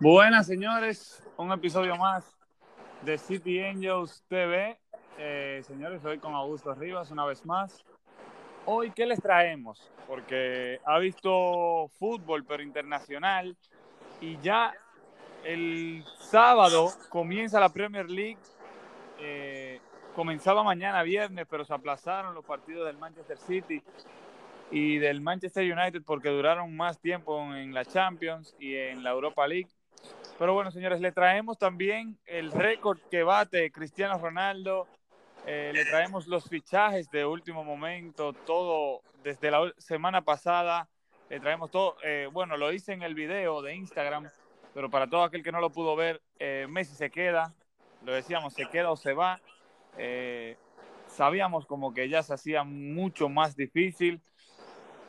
Buenas, señores. Un episodio más de City Angels TV. Eh, señores, hoy con Augusto Rivas una vez más. Hoy, ¿qué les traemos? Porque ha visto fútbol, pero internacional. Y ya el sábado comienza la Premier League. Eh, comenzaba mañana viernes, pero se aplazaron los partidos del Manchester City y del Manchester United porque duraron más tiempo en la Champions y en la Europa League. Pero bueno, señores, le traemos también el récord que bate Cristiano Ronaldo. Eh, le traemos los fichajes de último momento, todo desde la semana pasada. Le traemos todo. Eh, bueno, lo hice en el video de Instagram, pero para todo aquel que no lo pudo ver, eh, Messi se queda. Lo decíamos, se queda o se va. sabíamos como que ya se hacía mucho más difícil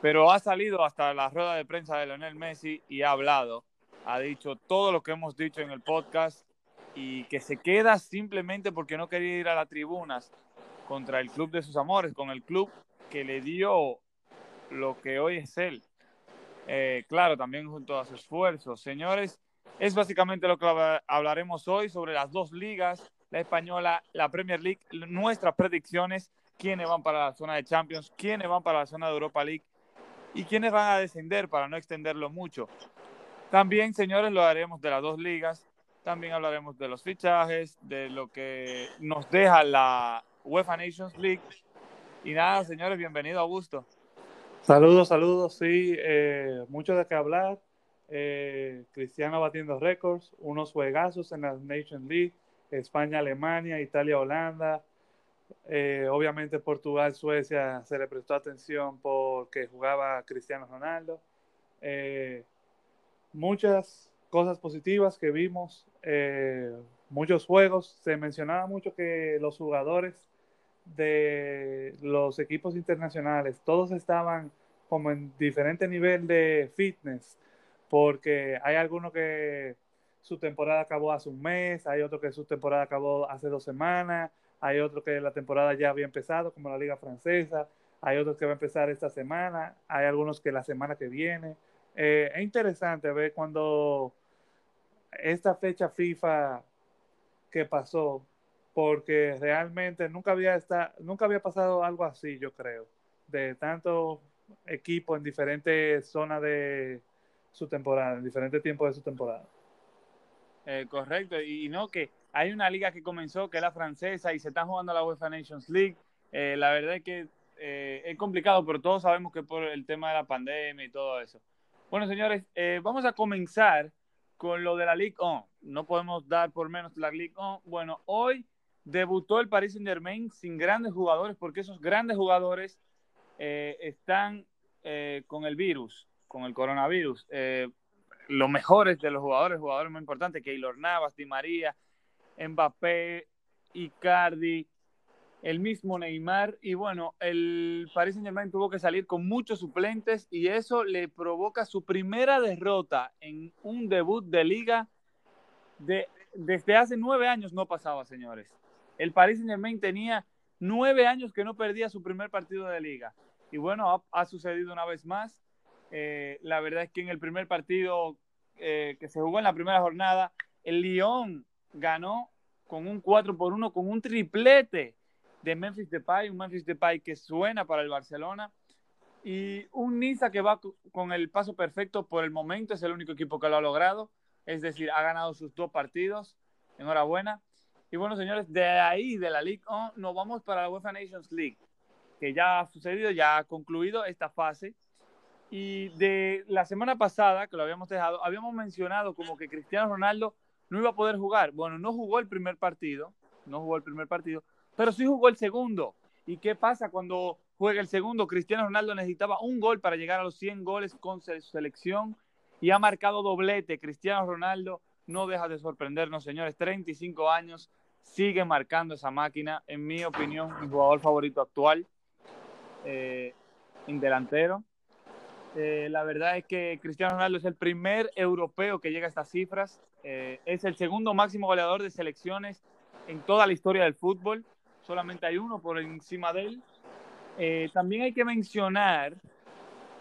pero ha salido hasta la rueda de prensa de Lionel Messi y ha hablado, ha dicho todo lo que hemos dicho en el podcast y que se queda simplemente porque no quería ir a las tribunas contra el club de sus amores, con el club que le dio lo que hoy es él. Eh, claro, también junto a su esfuerzo. Señores, es básicamente lo que hablaremos hoy sobre las dos ligas, la española, la Premier League, nuestras predicciones, quiénes van para la zona de Champions, quiénes van para la zona de Europa League y quiénes van a descender para no extenderlo mucho. También, señores, lo haremos de las dos ligas. También hablaremos de los fichajes, de lo que nos deja la UEFA Nations League. Y nada, señores, bienvenido Augusto. Saludos, saludos, sí, eh, mucho de qué hablar. Eh, Cristiano batiendo récords, unos juegazos en la Nations League, España, Alemania, Italia, Holanda, eh, obviamente Portugal, Suecia se le prestó atención porque jugaba Cristiano Ronaldo. Eh, muchas cosas positivas que vimos, eh, muchos juegos. Se mencionaba mucho que los jugadores de los equipos internacionales, todos estaban como en diferente nivel de fitness, porque hay algunos que su temporada acabó hace un mes, hay otro que su temporada acabó hace dos semanas, hay otro que la temporada ya había empezado, como la Liga Francesa, hay otros que va a empezar esta semana, hay algunos que la semana que viene. Eh, es interesante ver cuando esta fecha FIFA que pasó, porque realmente nunca había, nunca había pasado algo así, yo creo, de tantos equipos en diferentes zonas de su temporada, en diferentes tiempos de su temporada. Eh, correcto, y no que hay una liga que comenzó, que es la francesa, y se está jugando la UEFA Nations League. Eh, la verdad es que es complicado, pero todos sabemos que por el tema de la pandemia y todo eso. Bueno, señores, eh, vamos a comenzar con lo de la Ligue 1. No podemos dar por menos la Ligue 1. Bueno, hoy debutó el Paris Saint-Germain sin grandes jugadores, porque esos grandes jugadores están con el virus, con el coronavirus. los mejores de los jugadores, jugadores muy importantes, Keylor Navas, Di María, Mbappé, Icardi, el mismo Neymar. Y bueno, el Paris Saint Germain tuvo que salir con muchos suplentes y eso le provoca su primera derrota en un debut de liga de, desde hace nueve años no pasaba, señores. El Paris Saint Germain tenía nueve años que no perdía su primer partido de liga. Y bueno, ha, sucedido una vez más. Eh, la verdad es que en el primer partido eh, que se jugó en la primera jornada, el Lyon ganó con un 4 por 1, con un triplete de Memphis Depay, un Memphis Depay que suena para el Barcelona y un Niza que va con el paso perfecto por el momento, es el único equipo que lo ha logrado, es decir, ha ganado sus dos partidos, enhorabuena. Y bueno, señores, de ahí, de la League nos vamos para la UEFA Nations League, que ya ha sucedido, ya ha concluido esta fase. Y de la semana pasada, que lo habíamos dejado, habíamos mencionado como que Cristiano Ronaldo no iba a poder jugar. Bueno, no jugó el primer partido, no jugó el primer partido, pero sí jugó el segundo. ¿Y qué pasa cuando juega el segundo? Cristiano Ronaldo necesitaba un gol para llegar a los 100 goles con su selección y ha marcado doblete. Cristiano Ronaldo no deja de sorprendernos, señores. 35 años, sigue marcando esa máquina. En mi opinión, mi jugador favorito actual eh, en delantero. Eh, la verdad es que Cristiano Ronaldo es el primer europeo que llega a estas cifras. Eh, es el segundo máximo goleador de selecciones en toda la historia del fútbol. Solamente hay uno por encima de él. Eh, también hay que mencionar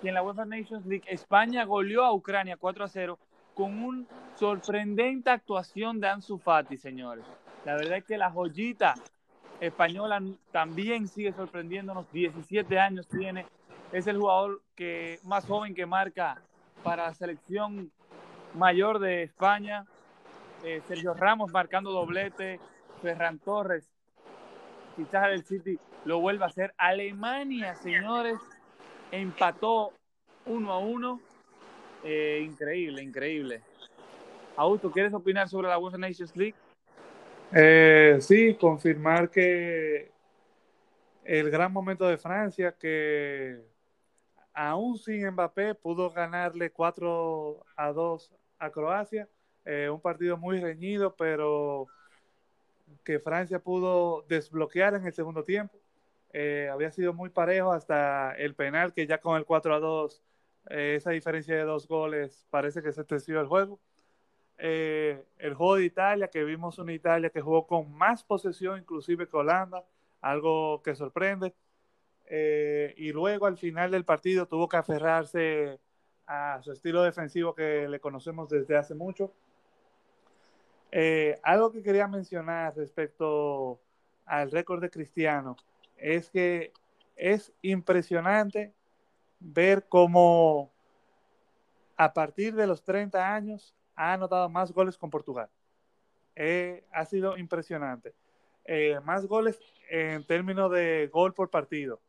que en la UEFA Nations League España goleó a Ucrania 4 a 0 con una sorprendente actuación de Ansu Fati, señores. La verdad es que la joyita española también sigue sorprendiéndonos. 17 años tiene. Es el jugador que más joven que marca para la selección mayor de España. Eh, Sergio Ramos marcando doblete. Ferran Torres, fichaje del City, lo vuelve a hacer. Alemania, señores, empató uno a uno. Eh, increíble, increíble. Augusto, ¿quieres opinar sobre la UEFA Nations League? Eh, sí, confirmar que el gran momento de Francia, que aún sin Mbappé pudo ganarle 4 a 2 a Croacia. Eh, un partido muy reñido, pero que Francia pudo desbloquear en el segundo tiempo. Eh, había sido muy parejo hasta el penal, que ya con el 4 a 2, eh, esa diferencia de dos goles parece que se terció el juego. Eh, el juego de Italia, que vimos una Italia que jugó con más posesión, inclusive que Holanda, algo que sorprende. y luego al final del partido tuvo que aferrarse a su estilo defensivo que le conocemos desde hace mucho. Algo que quería mencionar respecto al récord de Cristiano es que es impresionante ver cómo a partir de los 30 años ha anotado más goles con Portugal. Eh, ha sido impresionante. Eh, más goles en términos de gol por partido.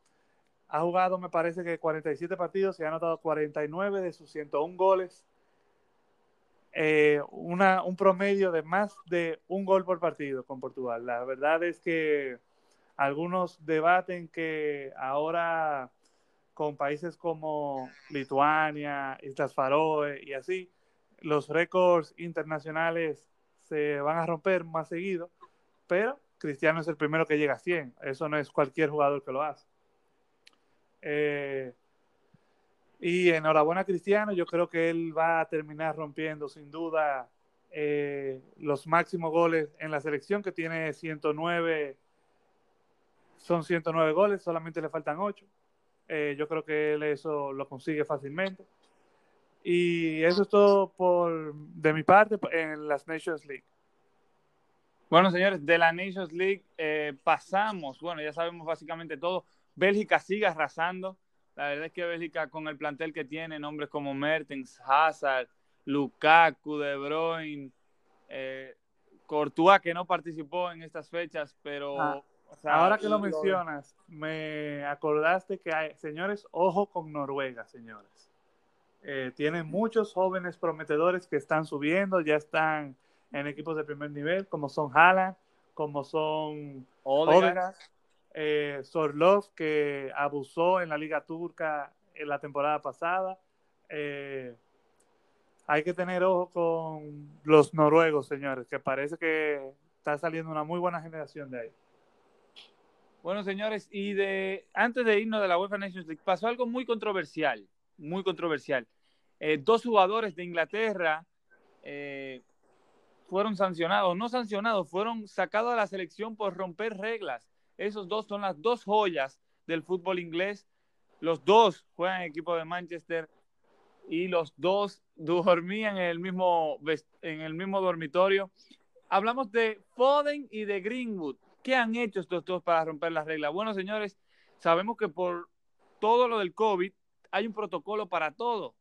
Ha jugado, me parece que 47 partidos y ha anotado 49 de sus 101 goles. Eh, una, un promedio de más de un gol por partido con Portugal. La verdad es que algunos debaten que ahora con países como Lituania, Islas Faroe y así, los récords internacionales se van a romper más seguido, pero Cristiano es el primero que llega a 100. Eso no es cualquier jugador que lo hace. Eh, y enhorabuena Cristiano, yo creo que él va a terminar rompiendo sin duda eh, los máximos goles en la selección, que tiene 109 son 109 goles, solamente le faltan 8. Eh, yo creo que él eso lo consigue fácilmente. Y eso es todo por, de mi parte en las Nations League. Bueno, señores, de la Nations League eh, pasamos, bueno, ya sabemos básicamente todo. Bélgica sigue arrasando. La verdad es que Bélgica con el plantel que tiene, nombres como Mertens, Hazard, Lukaku, De Bruyne, eh, Courtois, que no participó en estas fechas, pero ah. Ahora que lo mencionas, me acordaste que hay, señores, ojo con Noruega, señores. Eh, tienen muchos jóvenes prometedores que están subiendo, ya están en equipos de primer nivel, como son Haaland, como son Odegaard, eh, Sorlov, que abusó en la Liga Turca en la temporada pasada. Eh, hay que tener ojo con los noruegos, señores, que parece que está saliendo una muy buena generación de ahí. Bueno, señores, y de antes de irnos de la UEFA Nations League, pasó algo muy controversial, muy controversial. Eh, dos jugadores de Inglaterra eh, fueron sancionados, no sancionados, fueron sacados de la selección por romper reglas. Esos dos son las dos joyas del fútbol inglés. Los dos juegan equipo de Manchester y los dos dormían en el mismo, en el mismo dormitorio. Hablamos de Foden y de Greenwood. ¿Qué han hecho estos dos para romper las reglas? Bueno, señores, sabemos que por todo lo del COVID hay un protocolo para todo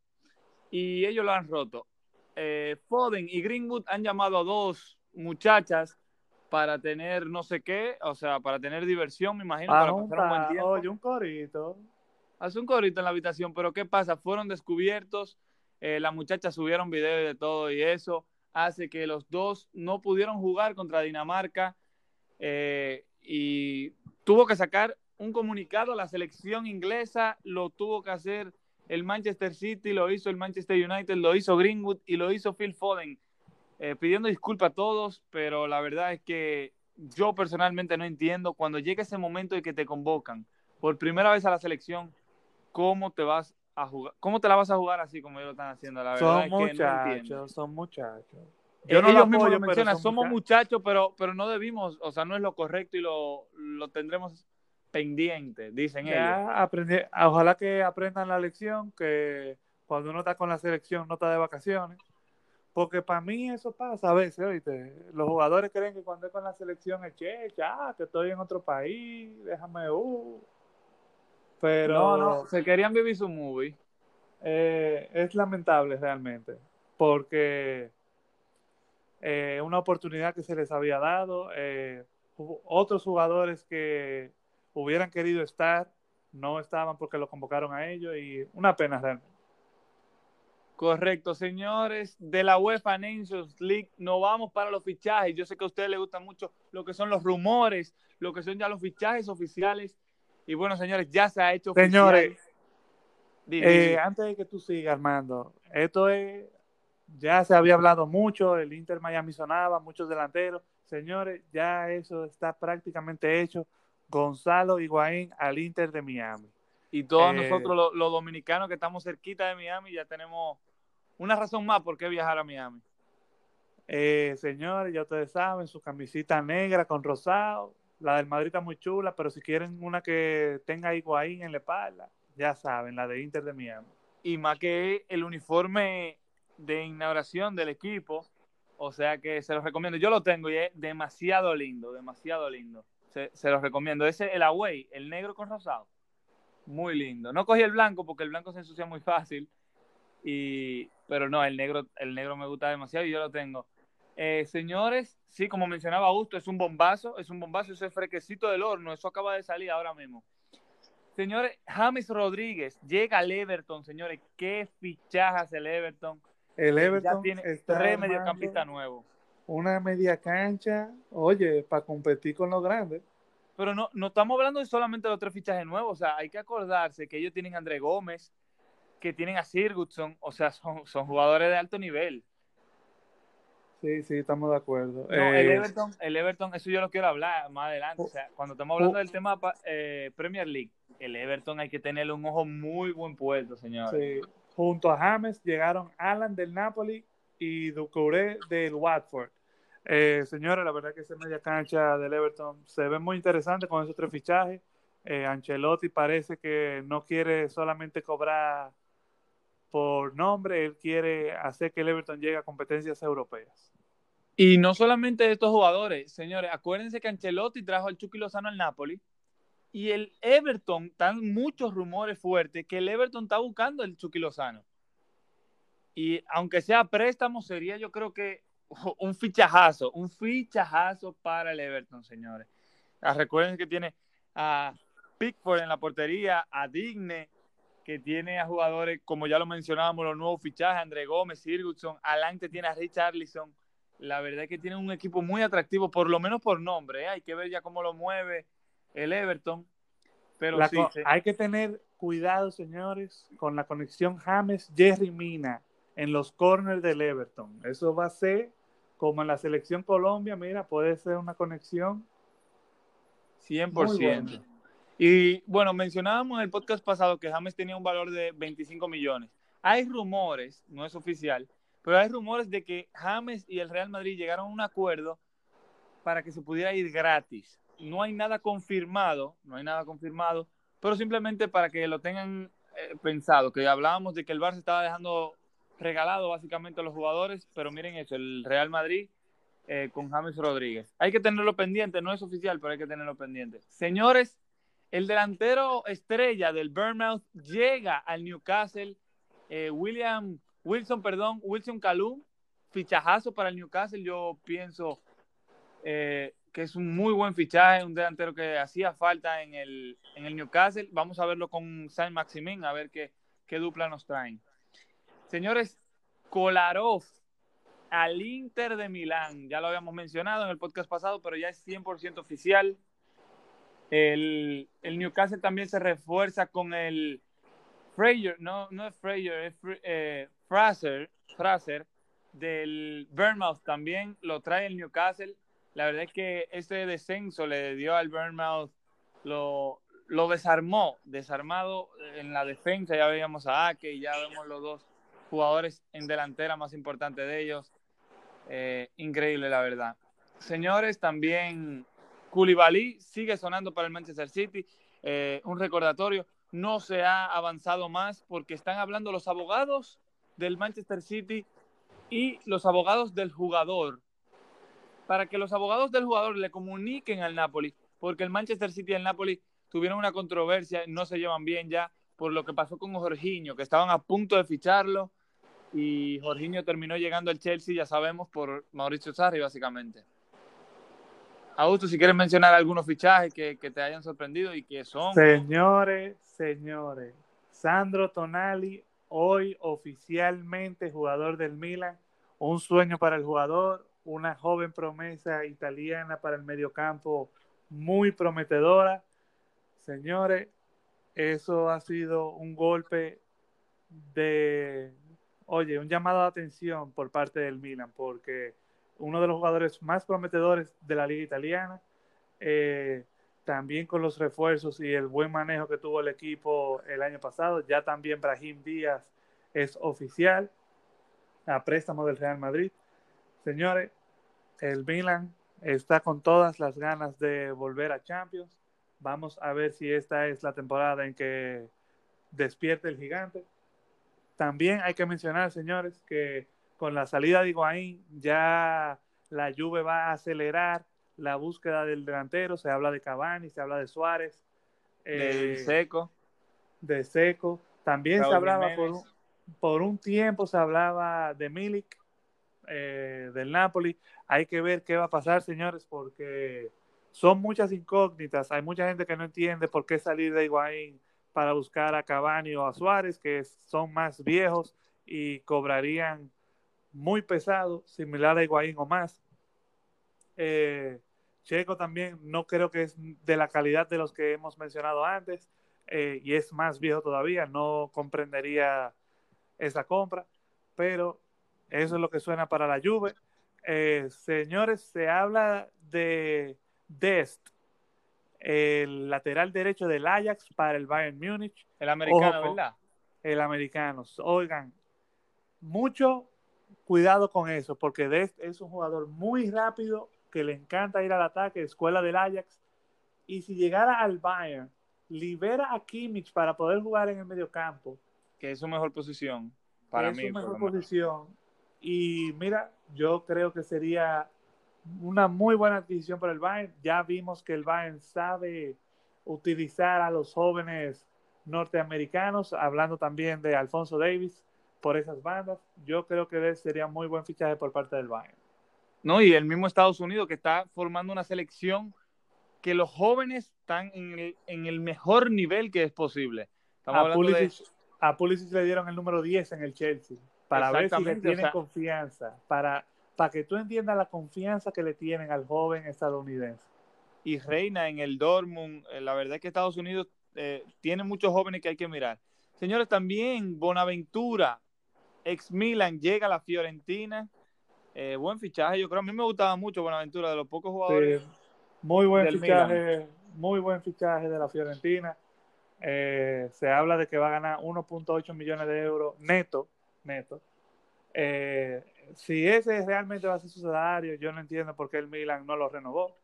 y ellos lo han roto. Eh, Foden y Greenwood han llamado a dos muchachas para tener no sé qué, o sea, para tener diversión, me imagino, para pasar un buen tiempo. Oye, un corito. Hace un corito en la habitación, pero ¿qué pasa? Fueron descubiertos, eh, las muchachas subieron videos de todo y eso hace que los dos no pudieron jugar contra Dinamarca eh, y tuvo que sacar un comunicado a la selección inglesa, lo tuvo que hacer el Manchester City, lo hizo el Manchester United, lo hizo Greenwood y lo hizo Phil Foden, eh, pidiendo disculpas a todos, pero la verdad es que yo personalmente no entiendo cuando llega ese momento de que te convocan por primera vez a la selección, cómo te vas a jugar, cómo te la vas a jugar así como ellos lo están haciendo. La verdad son muchachos, son muchachos. Yo no ellos mismos lo mencionan, somos muchachos, pero, pero no debimos, o sea, no es lo correcto y lo, lo tendremos pendiente, dicen ya ellos. ojalá que aprendan la lección, que cuando uno está con la selección no está de vacaciones, Porque para mí eso pasa a veces, ¿oíste? Los jugadores creen que cuando es con la selección es che, ya, que estoy en otro país, déjame, uh. Pero. No, no, se querían vivir su movie. Eh, es lamentable realmente, porque eh, una oportunidad que se les había dado, eh, otros jugadores que hubieran querido estar, no estaban porque lo convocaron a ellos y una pena realmente. Correcto, señores, de la UEFA Nations League no vamos para los fichajes. Yo sé que a ustedes les gustan mucho lo que son los rumores, lo que son ya los fichajes oficiales. Y bueno, señores, ya se ha hecho. Señores, eh, antes de que tú sigas, Armando, esto es, ya se había hablado mucho, el Inter Miami sonaba, muchos delanteros. Señores, ya eso está prácticamente hecho. Gonzalo Higuaín al Inter de Miami. Y todos eh, nosotros los, dominicanos que estamos cerquita de Miami ya tenemos una razón más por qué viajar a Miami. Eh, señores, ya ustedes saben, su camisita negra con rosado. La del Madrid está muy chula, pero si quieren una que tenga Higuaín en la espalda, ya saben, la de Inter de Miami. Y más que el uniforme de inauguración del equipo, o sea que se los recomiendo. Yo lo tengo y es demasiado lindo, demasiado lindo. Se, se los recomiendo. Ese, el away, el negro con rosado muy lindo. No cogí el blanco porque el blanco se ensucia muy fácil. Y, pero no, el negro, el negro me gusta demasiado y yo lo tengo. Eh, señores, sí, como mencionaba Augusto, es un bombazo, es un bombazo, ese frequecito del horno, eso acaba de salir ahora mismo. Señores, James Rodríguez llega al Everton, señores, qué fichajas el Everton. El Everton ya tiene tres mediocampistas nuevos. Una media cancha, oye, para competir con los grandes. Pero no, no estamos hablando de solamente los tres fichajes nuevos. O sea, hay que acordarse que ellos tienen a André Gómez, que tienen a Sirgutson. O sea, son, son jugadores de alto nivel. Sí, sí, estamos de acuerdo. el, eh, Everton, el Everton, eso yo lo quiero hablar más adelante. O sea, cuando estamos hablando del tema eh, Premier League, el Everton hay que tenerle un ojo muy buen puesto, señor. Sí. Junto a James llegaron Alan del Napoli y Ducouré del Watford. Eh, señora, la verdad que esa media cancha del Everton se ve muy interesante con esos tres fichajes. Eh, Ancelotti parece que no quiere solamente cobrar por nombre, él quiere hacer que el Everton llegue a competencias europeas. Y no solamente estos jugadores, señores, acuérdense que Ancelotti trajo al Chucky Lozano al Napoli y el Everton, están muchos rumores fuertes que el Everton está buscando el Chucky Lozano. Y aunque sea préstamo, sería yo creo que un fichajazo, un fichajazo para el Everton, señores. Ah, recuerden que tiene a Pickford en la portería, a Digne, que tiene a jugadores, como ya lo mencionábamos, los nuevos fichajes, André Gómez, Sirgutson, adelante tiene a Richarlison. La verdad es que tiene un equipo muy atractivo, por lo menos por nombre. ¿eh? Hay que ver ya cómo lo mueve el Everton. Pero sí, hay que tener cuidado, señores, con la conexión James-Jerry Mina en los corners del Everton. Eso va a ser como en la selección Colombia, mira, puede ser una conexión 100%. Y bueno, mencionábamos en el podcast pasado que James tenía un valor de 25 millones. Hay rumores, no es oficial, pero hay rumores de que James y el Real Madrid llegaron a un acuerdo para que se pudiera ir gratis. No hay nada confirmado, no hay nada confirmado, pero simplemente para que lo tengan eh, pensado, que hablábamos de que el Barça estaba dejando regalado básicamente a los jugadores, pero miren eso, el Real Madrid eh, con James Rodríguez. Hay que tenerlo pendiente, no es oficial, pero hay que tenerlo pendiente. Señores, el delantero estrella del Bournemouth llega al Newcastle, eh, William Wilson, perdón, Wilson Calum, fichajazo para el Newcastle, yo pienso eh, que es un muy buen fichaje, un delantero que hacía falta en el, en el Newcastle. Vamos a verlo con Saint Maximin, a ver qué, qué dupla nos traen. Señores, Kolarov al Inter de Milán, ya lo habíamos mencionado en el podcast pasado, pero ya es 100% oficial. El, Newcastle también se refuerza con el Fraser, no, no es Fraser, es eh, Fraser, Fraser del Bournemouth también lo trae el Newcastle. La verdad es que este descenso le dio al Bournemouth, lo, lo desarmó, desarmado en la defensa. Ya veíamos a Ake ya vemos los dos jugadores en delantera más importante de ellos. Eh, increíble, la verdad. Señores, también Koulibaly sigue sonando para el Manchester City. Eh, un recordatorio, no se ha avanzado más porque están hablando los abogados del Manchester City y los abogados del jugador, para que los abogados del jugador le comuniquen al Napoli, porque el Manchester City y el Napoli tuvieron una controversia, no se llevan bien ya por lo que pasó con Jorginho, que estaban a punto de ficharlo y Jorginho terminó llegando al Chelsea, ya sabemos, por Mauricio Sarri, básicamente. Augusto, si quieres mencionar algunos fichajes que, te hayan sorprendido y que son. Señores, señores, Sandro Tonali, hoy oficialmente jugador del Milan, un sueño para el jugador, una joven promesa italiana para el mediocampo muy prometedora. Señores, eso ha sido un golpe de, oye, un llamado de atención por parte del Milan, porque uno de los jugadores más prometedores de la liga italiana, eh, también con los refuerzos y el buen manejo que tuvo el equipo el año pasado, ya también Brahim Díaz es oficial a préstamo del Real Madrid. Señores, el Milan está con todas las ganas de volver a Champions. Vamos a ver si esta es la temporada en que despierte el gigante. También hay que mencionar, señores, que con la salida de Higuaín ya la Juve va a acelerar la búsqueda del delantero. Se habla de Cavani, se habla de Suárez. De eh, Seco. De Seco. También se hablaba por un, por un, tiempo, se hablaba de Milik, eh, del Napoli. Hay que ver qué va a pasar, señores, porque son muchas incógnitas. Hay mucha gente que no entiende por qué salir de Higuaín para buscar a Cavani o a Suárez, que son más viejos y cobrarían muy pesado, similar a Higuaín o más. Eh, Checo también no creo que es de la calidad de los que hemos mencionado antes eh, y es más viejo todavía, no comprendería esa compra, pero eso es lo que suena para la Juve. Eh, señores, se habla de Dest, el lateral derecho del Ajax para el Bayern Múnich. El americano, ¿verdad? El americano. Oigan, mucho cuidado con eso, porque Dest es un jugador muy rápido, que le encanta ir al ataque, escuela del Ajax. Y si llegara al Bayern, libera a Kimmich para poder jugar en el medio campo. Que es su mejor posición. Para mí. Es su mejor posición. Y mira, yo creo que sería una muy buena adquisición para el Bayern. Ya vimos que el Bayern sabe utilizar a los jóvenes norteamericanos, hablando también de Alfonso Davis por esas bandas. Yo creo que sería muy buen fichaje por parte del Bayern. No, y el mismo Estados Unidos que está formando una selección que los jóvenes están en el, mejor nivel que es posible. a, Pulisic, le dieron el número 10 en el Chelsea para ver si le tienen confianza, para para que tú entiendas la confianza que le tienen al joven estadounidense. Y reina en el Dortmund, eh, la verdad es que Estados Unidos eh, tiene muchos jóvenes que hay que mirar. Señores, también Bonaventura, ex Milan, llega a la Fiorentina. Eh, buen fichaje, yo creo. A mí me gustaba mucho Bonaventura, de los pocos jugadores. muy buen fichaje, muy buen fichaje de la Fiorentina. se habla de que va a ganar 1.8 millones de euros neto, neto. Eh, si ese realmente va a ser su salario, yo no entiendo por qué el Milan no lo renovó,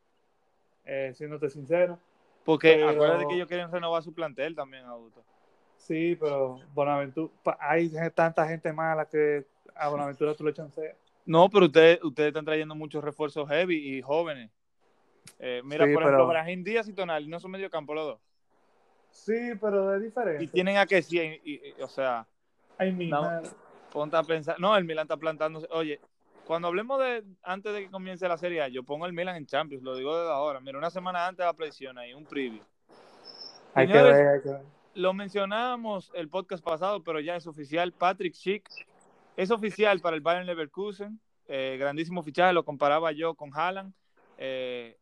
eh, siéndote sincero. Porque acuérdate que ellos quieren renovar su plantel también, Augusto. Sí, pero Bonaventura, hay tanta gente mala que a Bonaventura tú le chanceas. No, pero ustedes, ustedes están trayendo muchos refuerzos heavy y jóvenes. Eh, mira, por ejemplo, Brahim Díaz y Tonal no son medio campo los dos. Sí, pero es diferente. Y tienen a que sí, o sea. Ay, mi ponte a pensar. No, el Milan está plantándose. Oye, cuando hablemos de antes de que comience la serie, yo pongo el Milan en Champions, lo digo desde ahora. Mira, una semana antes de la presión ahí, un preview. Hay que ver, hay que ver. Lo mencionábamos el podcast pasado, pero ya es oficial. Patrick Schick es oficial para el Bayern Leverkusen. Eh, grandísimo fichaje, lo comparaba yo con Haaland. Eh,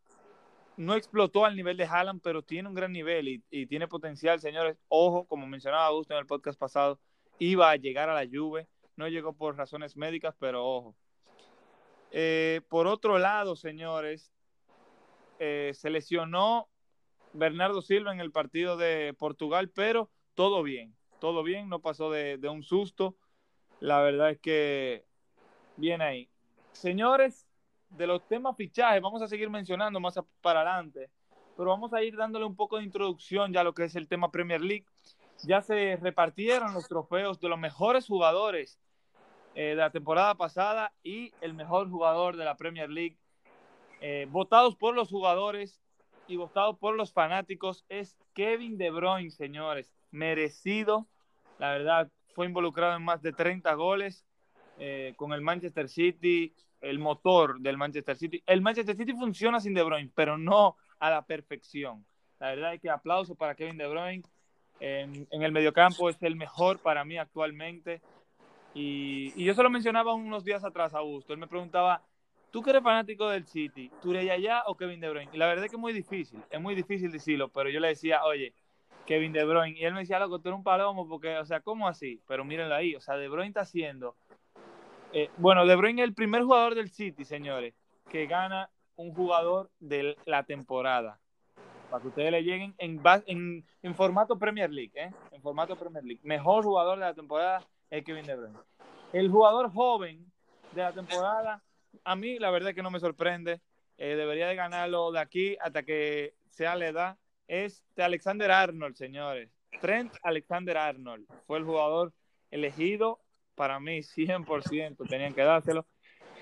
no explotó al nivel de Haaland, pero tiene un gran nivel y, tiene potencial, señores. Ojo, como mencionaba Augusto en el podcast pasado, iba a llegar a la Juve no llegó por razones médicas, pero ojo. Eh, por otro lado, señores, se lesionó Bernardo Silva en el partido de Portugal, pero todo bien, todo bien, no pasó de, un susto. La verdad es que bien ahí. Señores, de los temas fichajes, vamos a seguir mencionando más para adelante, pero vamos a ir dándole un poco de introducción ya a lo que es el tema Premier League ya se repartieron los trofeos de los mejores jugadores eh, de la temporada pasada y el mejor jugador de la Premier League. Eh, votados por los jugadores y votados por los fanáticos es Kevin De Bruyne, señores. Merecido, la verdad, fue involucrado en más de 30 goles eh, con el Manchester City, el motor del Manchester City. El Manchester City funciona sin De Bruyne, pero no a la perfección. La verdad es que aplauso para Kevin De Bruyne. En, en el mediocampo es el mejor para mí actualmente. Y, y, yo se lo mencionaba unos días atrás a Augusto. Él me preguntaba, ¿tú que eres fanático del City, allá o Kevin De Bruyne? Y la verdad es que es muy difícil, es muy difícil decirlo, pero yo le decía, oye, Kevin De Bruyne. Y él me decía, loco, tú eres un palomo, porque, o sea, ¿cómo así? Pero mírenlo ahí, o sea, De Bruyne está haciendo. Eh, bueno, De Bruyne es el primer jugador del City, señores, que gana un jugador de la temporada. Para que ustedes le lleguen en, en, en formato Premier League, ¿eh? En formato Premier League. Mejor jugador de la temporada es Kevin De Bruyne. El jugador joven de la temporada, a mí la verdad es que no me sorprende. Eh, debería de ganarlo de aquí hasta que sea la edad. Es de Alexander Arnold, señores. Trent Alexander Arnold fue el jugador elegido para mí 100%, tenían que dárselo.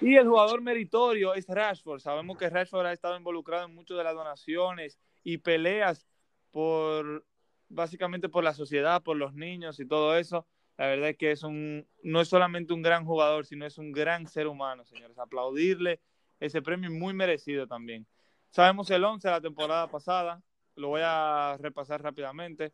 Y el jugador meritorio es Rashford. Sabemos que Rashford ha estado involucrado en muchas de las donaciones y peleas por básicamente por la sociedad, por los niños y todo eso. La verdad es que es un, no es solamente un gran jugador, sino es un gran ser humano, señores. Aplaudirle ese premio muy merecido también. Sabemos el 11 de la temporada pasada, lo voy a repasar rápidamente.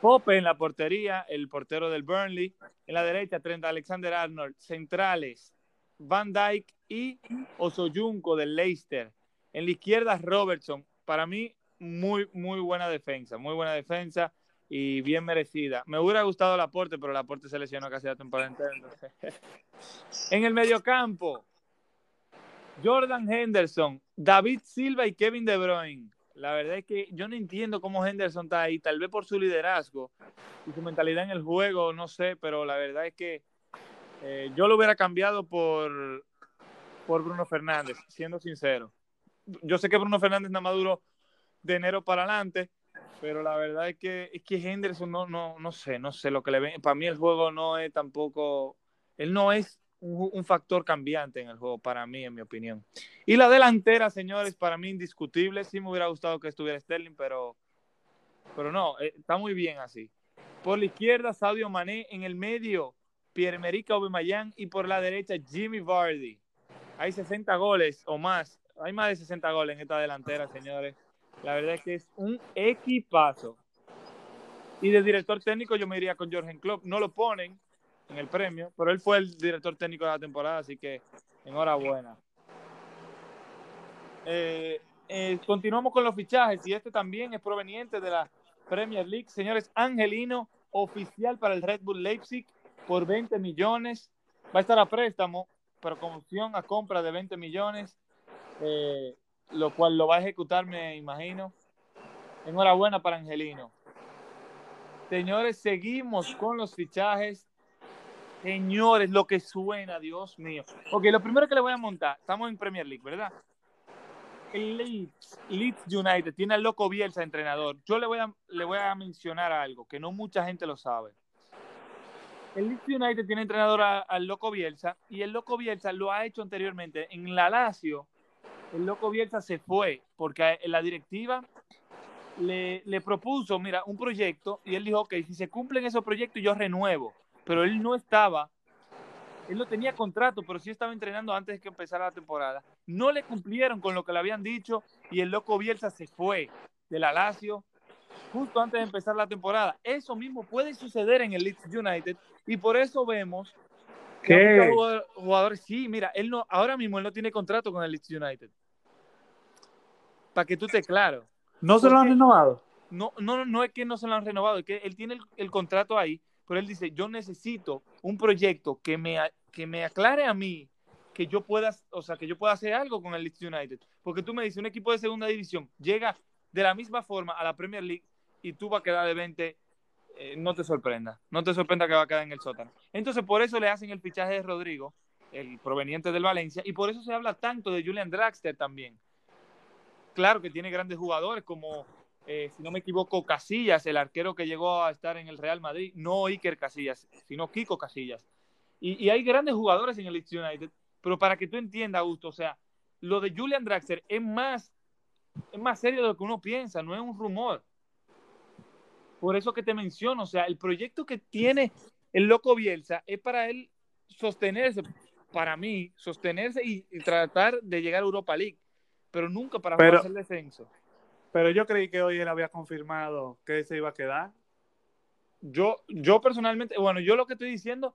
Pope en la portería, el portero del Burnley. En la derecha, Trent Alexander Arnold. Centrales, Van Dyke y Osoyunco del Leicester. En la izquierda, Robertson. Para mí, muy, muy buena defensa. Muy buena defensa y bien merecida. Me hubiera gustado el aporte, pero el aporte se lesionó casi la temporada entera. en el mediocampo, Jordan Henderson, David Silva y Kevin De Bruyne. La verdad es que yo no entiendo cómo Henderson está ahí, tal vez por su liderazgo y su mentalidad en el juego, no sé, pero la verdad es que eh, yo lo hubiera cambiado por, por Bruno Fernández, siendo sincero. Yo sé que Bruno Fernández nada más duró de enero para adelante, pero la verdad es que, es que Henderson no, no, no sé, no sé lo que le ven. Para mí el juego no es tampoco, él no es un, factor cambiante en el juego, para mí, en mi opinión. Y la delantera, señores, para mí indiscutible. Sí me hubiera gustado que estuviera Sterling, pero, pero no, eh, está muy bien así. Por la izquierda, Sadio Mané. En el medio, Pierre-Emerick Aubameyang. Y por la derecha, Jimmy Vardy. Hay 60 goles o más. Hay más de 60 goles en esta delantera, señores. La verdad es que es un equipazo. Y de director técnico yo me iría con Jorgen Klopp. No lo ponen en el premio, pero él fue el director técnico de la temporada, así que enhorabuena. Eh, eh, continuamos con los fichajes y este también es proveniente de la Premier League. Señores, Angelino, oficial para el Red Bull Leipzig por 20 millones. Va a estar a préstamo, pero con opción a compra de 20 millones. Eh, lo cual lo va a ejecutar, me imagino. Enhorabuena para Angelino. Señores, seguimos con los fichajes. Señores, lo que suena, Dios mío. Ok, lo primero que le voy a montar, estamos en Premier League, ¿verdad? El Leeds, Leeds United tiene al Loco Bielsa entrenador. Yo le voy, a, le voy a mencionar algo que no mucha gente lo sabe. El Leeds United tiene entrenador al Loco Bielsa y el Loco Bielsa lo ha hecho anteriormente en la Lazio el loco Bielsa se fue porque la directiva le, le, propuso, mira, un proyecto y él dijo, ok, si se cumplen esos proyectos yo renuevo, pero él no estaba, él no tenía contrato, pero sí estaba entrenando antes de que empezara la temporada. No le cumplieron con lo que le habían dicho y el loco Bielsa se fue de la Lazio justo antes de empezar la temporada. Eso mismo puede suceder en el Leeds United y por eso vemos que jugadores, sí, mira, él no, ahora mismo él no tiene contrato con el Leeds United para que tú estés claro. ¿No se lo han renovado? No, no, no es que no se lo han renovado, es que él tiene el, contrato ahí, pero él dice, yo necesito un proyecto que me, que me aclare a mí que yo pueda, o sea, que yo pueda hacer algo con el Leeds United. Porque tú me dices, un equipo de segunda división llega de la misma forma a la Premier League y tú vas a quedar de 20, eh, no te sorprenda, no te sorprenda que va a quedar en el sótano. Entonces, por eso le hacen el fichaje de Rodrigo, el proveniente del Valencia, y por eso se habla tanto de Julian Draxler también claro que tiene grandes jugadores como, eh, si no me equivoco, Casillas, el arquero que llegó a estar en el Real Madrid, no Iker Casillas, sino Kiko Casillas. Y, hay grandes jugadores en el Leeds United, pero para que tú entiendas, Augusto, o sea, lo de Julian Draxler es más, es más serio de lo que uno piensa, no es un rumor. Por eso que te menciono, o sea, el proyecto que tiene el loco Bielsa es para él sostenerse, para mí, sostenerse y, tratar de llegar a Europa League, pero nunca para hacer el descenso. Pero yo creí que hoy él había confirmado que se iba a quedar. Yo, yo personalmente, bueno, yo lo que estoy diciendo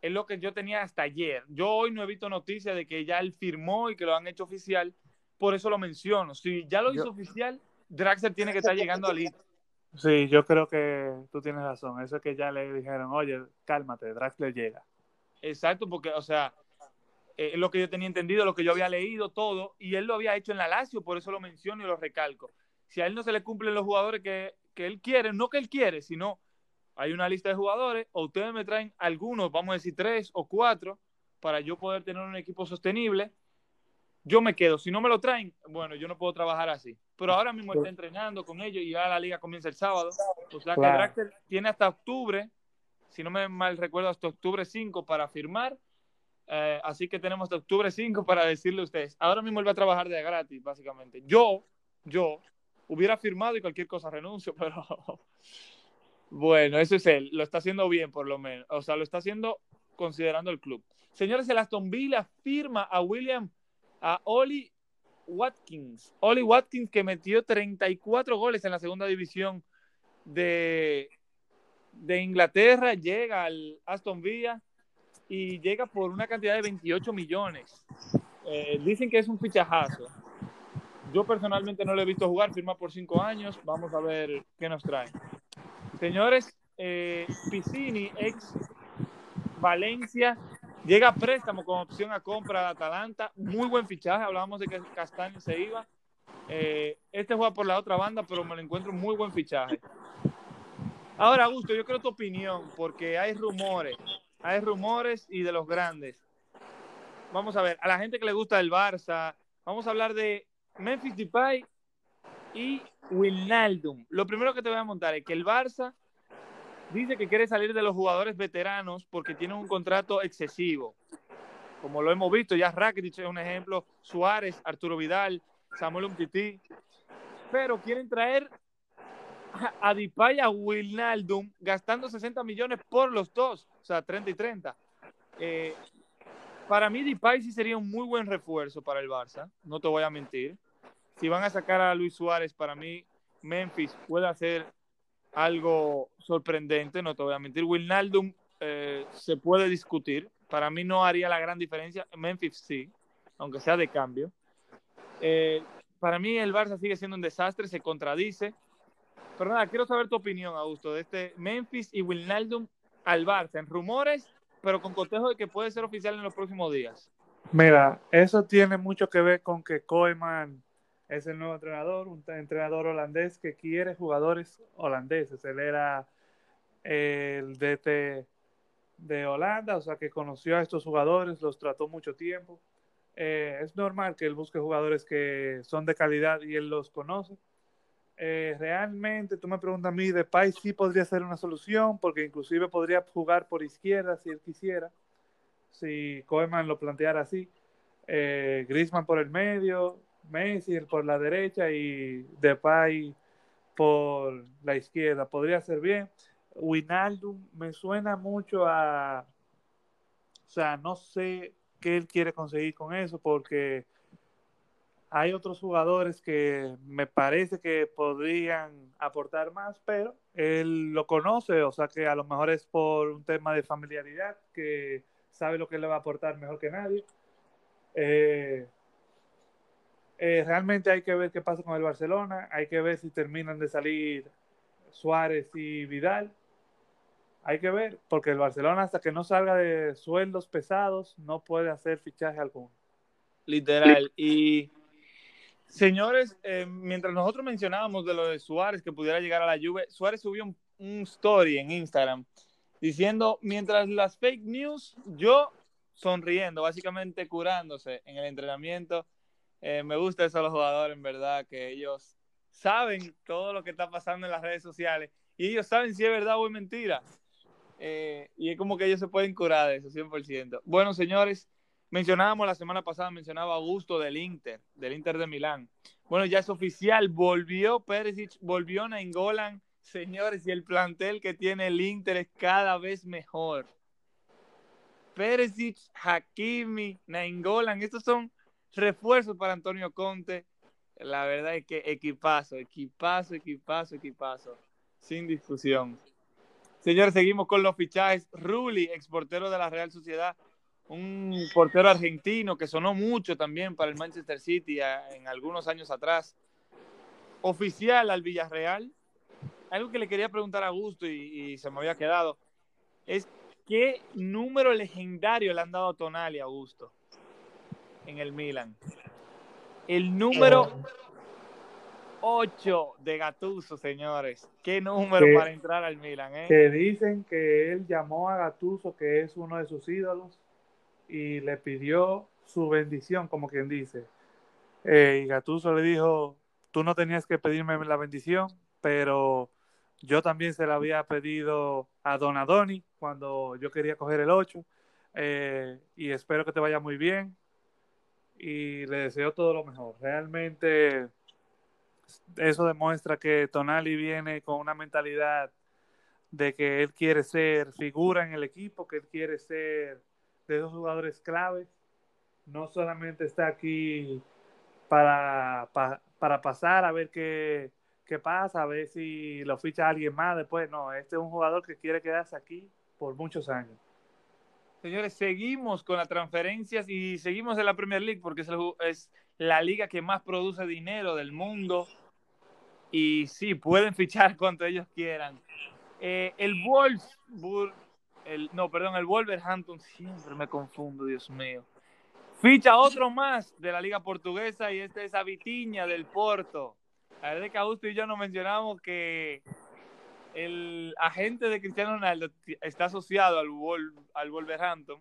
es lo que yo tenía hasta ayer. Yo hoy no he visto noticias de que ya él firmó y que lo han hecho oficial, por eso lo menciono. Si ya lo hizo oficial, Draxler tiene que estar llegando al Leeds. Sí, yo creo que tú tienes razón. Eso es que ya le dijeron, oye, cálmate, Draxler llega. Exacto, porque, o sea, eh, es lo que yo tenía entendido, lo que yo había leído, todo, y él lo había hecho en la Lazio, por eso lo menciono y lo recalco. Si a él no se le cumplen los jugadores que, que él quiere, no que él quiere, sino hay una lista de jugadores, o ustedes me traen algunos, vamos a decir tres o cuatro, para yo poder tener un equipo sostenible, yo me quedo. Si no me lo traen, bueno, yo no puedo trabajar así. Pero ahora mismo está entrenando con ellos y ya la liga comienza el sábado. O sea que Draxler tiene hasta octubre, si no me mal recuerdo, hasta octubre 5 para firmar. Eh, así que tenemos hasta octubre 5 para decirle a ustedes. Ahora mismo él va a trabajar de gratis, básicamente. Yo, yo, hubiera firmado y cualquier cosa renuncio, pero bueno, eso es él. Lo está haciendo bien, por lo menos. O sea, lo está haciendo considerando el club. Señores, el Aston Villa firma a William a Oli Watkins. Oli Watkins que metió 34 goles en la segunda división de, de Inglaterra, llega al Aston Villa y llega por una cantidad de 28 millones. Eh, dicen que es un fichajazo. Yo personalmente no lo he visto jugar, firma por 5 años. Vamos a ver qué nos trae. Señores, eh, ex Valencia, Llega préstamo con opción a compra de Atalanta. Muy buen fichaje. Hablábamos de que Castaño se iba. Eh, este juega por la otra banda, pero me lo encuentro muy buen fichaje. Ahora, Augusto, yo quiero tu opinión, porque hay rumores. Hay rumores y de los grandes. Vamos a ver, a la gente que le gusta el Barça, vamos a hablar de Memphis Depay y Wijnaldum. Lo primero que te voy a montar es que el Barça dice que quiere salir de los jugadores veteranos porque tienen un contrato excesivo. Como lo hemos visto, ya Rakitic es un ejemplo, Suárez, Arturo Vidal, Samuel Umtiti. Pero quieren traer a Dipay a Wilnaldum gastando 60 millones por los dos, o sea, 30 y 30. Eh, para mí Dipay sí sería un muy buen refuerzo para el Barça, no te voy a mentir. Si van a sacar a Luis Suárez, para mí Memphis puede hacer algo sorprendente, no te voy a mentir. Wilnaldum eh, se puede discutir. Para mí no haría la gran diferencia. Memphis sí, aunque sea de cambio. Eh, para mí el Barça sigue siendo un desastre, se contradice. Pero nada, quiero saber tu opinión, Augusto, de este Memphis y Wilnaldum al Barça, en rumores, pero con cotejo de que puede ser oficial en los próximos días. Mira, eso tiene mucho que ver con que Koeman es el nuevo entrenador, un entrenador holandés que quiere jugadores holandeses. Él era el DT de Holanda, o sea que conoció a estos jugadores, los trató mucho tiempo. Eh, es normal que él busque jugadores que son de calidad y él los conoce. Eh, realmente, tú me preguntas a mí, de Depay sí podría ser una solución, porque inclusive podría jugar por izquierda si él quisiera, si Koeman lo planteara así. Eh, por el medio, Messi por la derecha y Depay por la izquierda. Podría ser bien. Winaldo me suena mucho a. O sea, no sé qué él quiere conseguir con eso porque hay otros jugadores que me parece que podrían aportar más, pero él lo conoce, o sea que a lo mejor es por un tema de familiaridad, que sabe lo que le va a aportar mejor que nadie. Eh, eh, realmente hay que ver qué pasa con el Barcelona, hay que ver si terminan de salir Suárez y Vidal. Hay que ver, porque el Barcelona hasta que no salga de sueldos pesados no puede hacer fichaje alguno. Literal. Y señores, eh, mientras nosotros mencionábamos de lo de Suárez que pudiera llegar a la Juve, Suárez subió un, un story en Instagram diciendo, mientras las fake news, yo sonriendo, básicamente curándose en el entrenamiento eh, me gusta eso a los jugadores, en verdad, que ellos saben todo lo que está pasando en las redes sociales y ellos saben si es verdad o es mentira. Eh, y es como que ellos se pueden curar de eso, 100%. Bueno, señores, mencionábamos la semana pasada, mencionaba Augusto del Inter, del Inter de Milán. Bueno, ya es oficial, volvió Perisic, volvió Nainggolan. Señores, y el plantel que tiene el Inter es cada vez mejor. Perisic, Hakimi, Nainggolan, estos son refuerzos para Antonio Conte. La verdad es que equipazo, equipazo, equipazo, equipazo. Sin discusión. Señores, seguimos con los fichajes. Rulli, exportero de la Real Sociedad, un portero argentino que sonó mucho también para el Manchester City en algunos años atrás. Oficial al Villarreal. Algo que le quería preguntar a Augusto y, y se me había quedado es qué número legendario le han dado a Tonali a Augusto en el Milan. El número 8 de Gatuso, señores. Qué número para entrar al Milan, ¿eh? Que dicen que él llamó a Gatuso, que es uno de sus ídolos, y le pidió su bendición, como quien dice. Eh, y Gatuso le dijo, tú no tenías que pedirme la bendición, pero yo también se la había pedido a Donadoni cuando yo quería coger el 8. Eh, y espero que te vaya muy bien. Y le deseo todo lo mejor. Realmente eso demuestra que Tonali viene con una mentalidad de que él quiere ser figura en el equipo, que él quiere ser de esos jugadores claves. No solamente está aquí para, para, pasar a ver qué, qué, pasa, a ver si lo ficha alguien más después. No, este es un jugador que quiere quedarse aquí por muchos años. Señores, seguimos con las transferencias y seguimos en la Premier League porque es la liga que más produce dinero del mundo. Y sí, pueden fichar cuanto ellos quieran. Eh, el Wolfsburg, el, no, perdón, el Wolverhampton, siempre me confundo, Dios mío. Ficha otro más de la liga portuguesa y este es Avitiña del Porto. La verdad es que Augusto y yo nos mencionamos que el agente de Cristiano Ronaldo está asociado al, al Wolverhampton,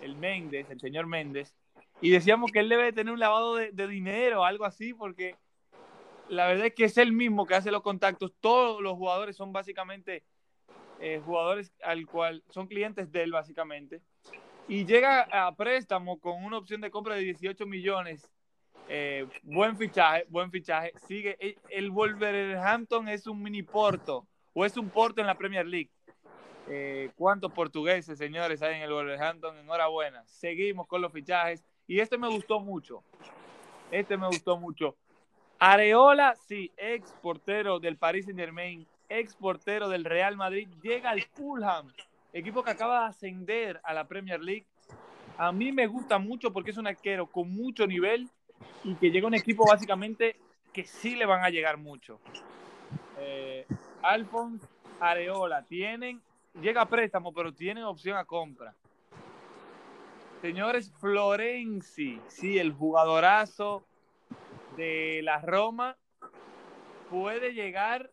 el Méndez, el señor Méndez, y decíamos que él debe tener un lavado de, dinero o algo así, porque la verdad es que es él mismo que hace los contactos. Todos los jugadores son básicamente eh, jugadores al cual son clientes de él, básicamente. Y llega a préstamo con una opción de compra de 18 millones. Eh, buen fichaje, buen fichaje. Sigue. El, el Wolverhampton es un mini Porto o es un Porto en la Premier League. Eh, ¿Cuántos portugueses, señores, hay en el Wolverhampton? Enhorabuena. Seguimos con los fichajes. Y este me gustó mucho. Este me gustó mucho. Areola, sí, ex portero del Paris Saint Germain, ex portero del Real Madrid, llega al Fulham, equipo que acaba de ascender a la Premier League. A mí me gusta mucho porque es un arquero con mucho nivel y que llega un equipo básicamente que sí le van a llegar mucho. Eh, Alphonse Areola, tienen, llega a préstamo, pero tienen opción a compra. Señores, Florenzi, sí, el jugadorazo de la Roma puede llegar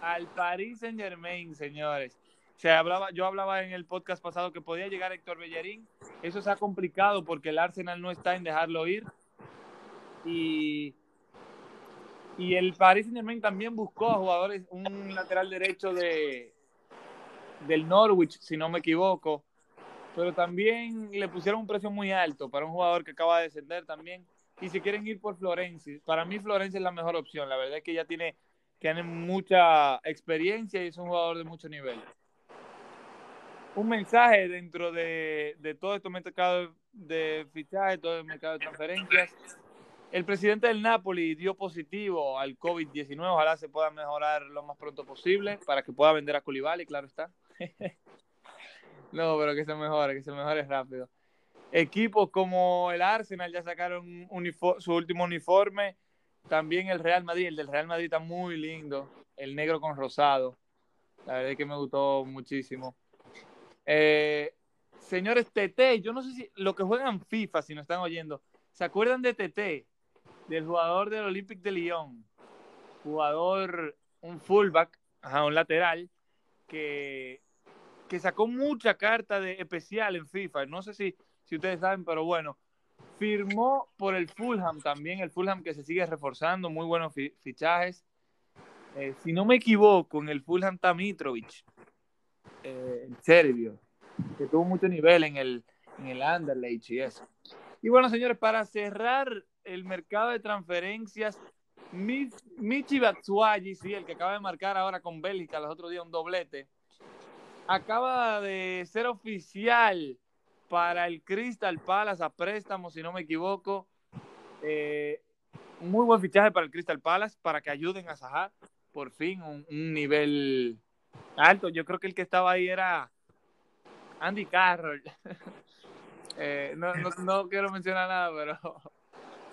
al Paris Saint Germain, señores. Se hablaba, yo hablaba en el podcast pasado que podía llegar Héctor Bellerín. Eso se ha complicado porque el Arsenal no está en dejarlo ir. Y, y el Paris Saint Germain también buscó a jugadores, un lateral derecho de, del Norwich, si no me equivoco, pero también le pusieron un precio muy alto para un jugador que acaba de descender también. Y si quieren ir por Florencia, para mí Florencia es la mejor opción. La verdad es que ya tiene, tiene mucha experiencia y es un jugador de mucho nivel. Un mensaje dentro de, de todo este mercado de fichaje, todo el mercado de transferencias. El presidente del Napoli dio positivo al COVID-19. Ojalá se pueda mejorar lo más pronto posible para que pueda vender a Culibali, claro está. No, pero que se mejore, que se mejore rápido. Equipos como el Arsenal ya sacaron su último uniforme. También el Real Madrid, el del Real Madrid está muy lindo. El negro con rosado. La verdad es que me gustó muchísimo. Eh, señores, TT, yo no sé si lo que juegan FIFA, si nos están oyendo, ¿se acuerdan de TT? Del jugador del Olympic de Lyon. Jugador, un fullback, ajá, un lateral, que que sacó mucha carta de especial en FIFA. No sé si, si ustedes saben, pero bueno, firmó por el Fulham también, el Fulham que se sigue reforzando, muy buenos fichajes. Eh, si no me equivoco, en el Fulham está Mitrovic. eh, serbio, que tuvo mucho nivel en el, en el Anderlecht y eso. Y bueno, señores, para cerrar el mercado de transferencias, Michi Batshuayi, sí, el que acaba de marcar ahora con Bélgica los otros días un doblete, acaba de ser oficial para el Crystal Palace a préstamo, si no me equivoco. Eh, muy buen fichaje para el Crystal Palace, para que ayuden a Zaha, por fin, un, nivel alto. Yo creo que el que estaba ahí era Andy Carroll. Eh, no, no, quiero mencionar nada, pero...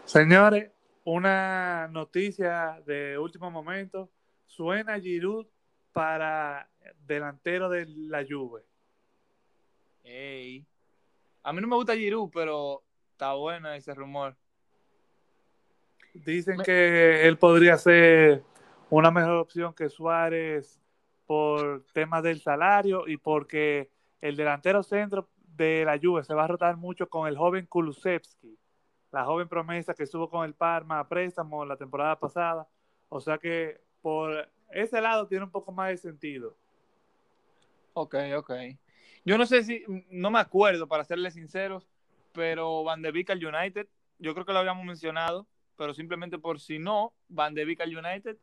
Señores, una noticia de último momento. Suena Giroud para delantero de la Juve. A mí no me gusta Giroud, pero está bueno ese rumor. Dicen que él podría ser una mejor opción que Suárez por temas del salario y porque el delantero centro de la Juve se va a rotar mucho con el joven Kulusevski, la joven promesa que estuvo con el Parma a préstamo la temporada pasada. O sea que por ese lado tiene un poco más de sentido. Ok, ok. Yo no sé si, no me acuerdo para serles sinceros, pero Van de Beek al United, yo creo que lo habíamos mencionado, pero simplemente por si no, Van de Beek al United.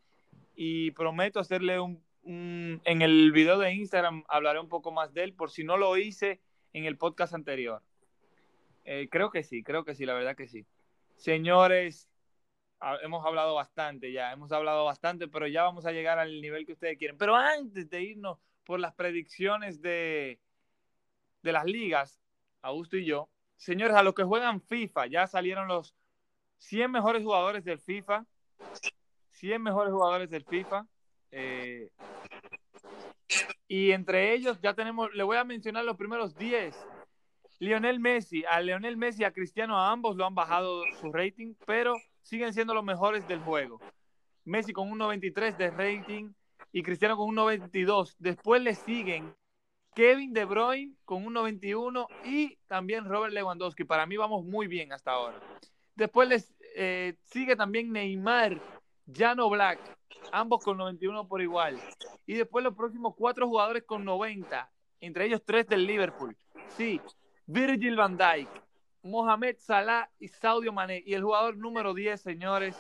Y prometo hacerle un, en el video de Instagram hablaré un poco más de él, por si no lo hice en el podcast anterior. Eh, creo que sí, creo que sí, la verdad que sí. Señores, hemos hablado bastante ya, hemos hablado bastante, pero ya vamos a llegar al nivel que ustedes quieren. Pero antes de irnos por las predicciones de, de las ligas, Augusto y yo, señores, a los que juegan FIFA, ya salieron los 100 mejores jugadores del FIFA, 100 mejores jugadores del FIFA. Eh, y entre ellos ya tenemos, le voy a mencionar los primeros 10. Lionel Messi, a Lionel Messi a Cristiano, a ambos lo han bajado su rating, pero siguen siendo los mejores del juego. Messi con un 93 de rating y Cristiano con un 92. Después le siguen Kevin De Bruyne con un 91 y también Robert Lewandowski. Para mí vamos muy bien hasta ahora. Después les eh, sigue también Neymar, Jano Black, ambos con 91 por igual. Y después los próximos cuatro jugadores con 90, entre ellos tres del Liverpool. Sí, Virgil van Dijk, Mohamed Salah y Saudio Mané. Y el jugador número 10, señores,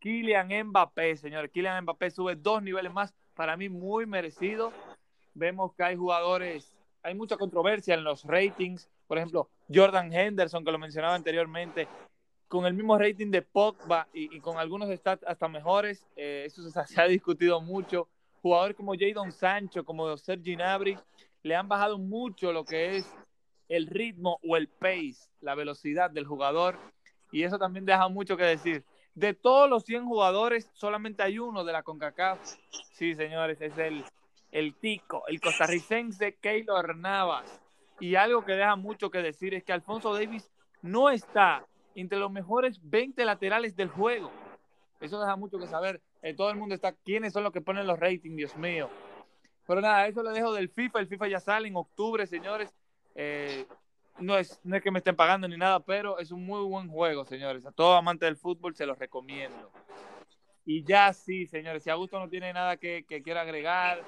Kylian Mbappé, señores. Kylian Mbappé sube dos niveles más, para mí muy merecido. Vemos que hay jugadores, hay mucha controversia en los ratings. Por ejemplo, Jordan Henderson, que lo mencionaba anteriormente, con el mismo rating de Pogba y, con algunos stats hasta mejores. Eh, eso se, ha discutido mucho. Jugadores como Jadon Sancho, como Sergi Gnabry, le han bajado mucho lo que es el ritmo o el pace, la velocidad del jugador. Y eso también deja mucho que decir. De todos los 100 jugadores, solamente hay uno de la CONCACAF. Sí, señores, es el, el tico, el costarricense Keylor Navas. Y algo que deja mucho que decir es que Alfonso Davis no está entre los mejores 20 laterales del juego. Eso deja mucho que saber. Eh, todo el mundo está, ¿quiénes son los que ponen los ratings? Dios mío. Pero nada, eso lo dejo del FIFA. El FIFA ya sale en octubre, señores. Eh, no, es, no es que me estén pagando ni nada, pero es un muy buen juego, señores. A todo amante del fútbol se los recomiendo. Y ya sí, señores, si Augusto no tiene nada que, que quiera agregar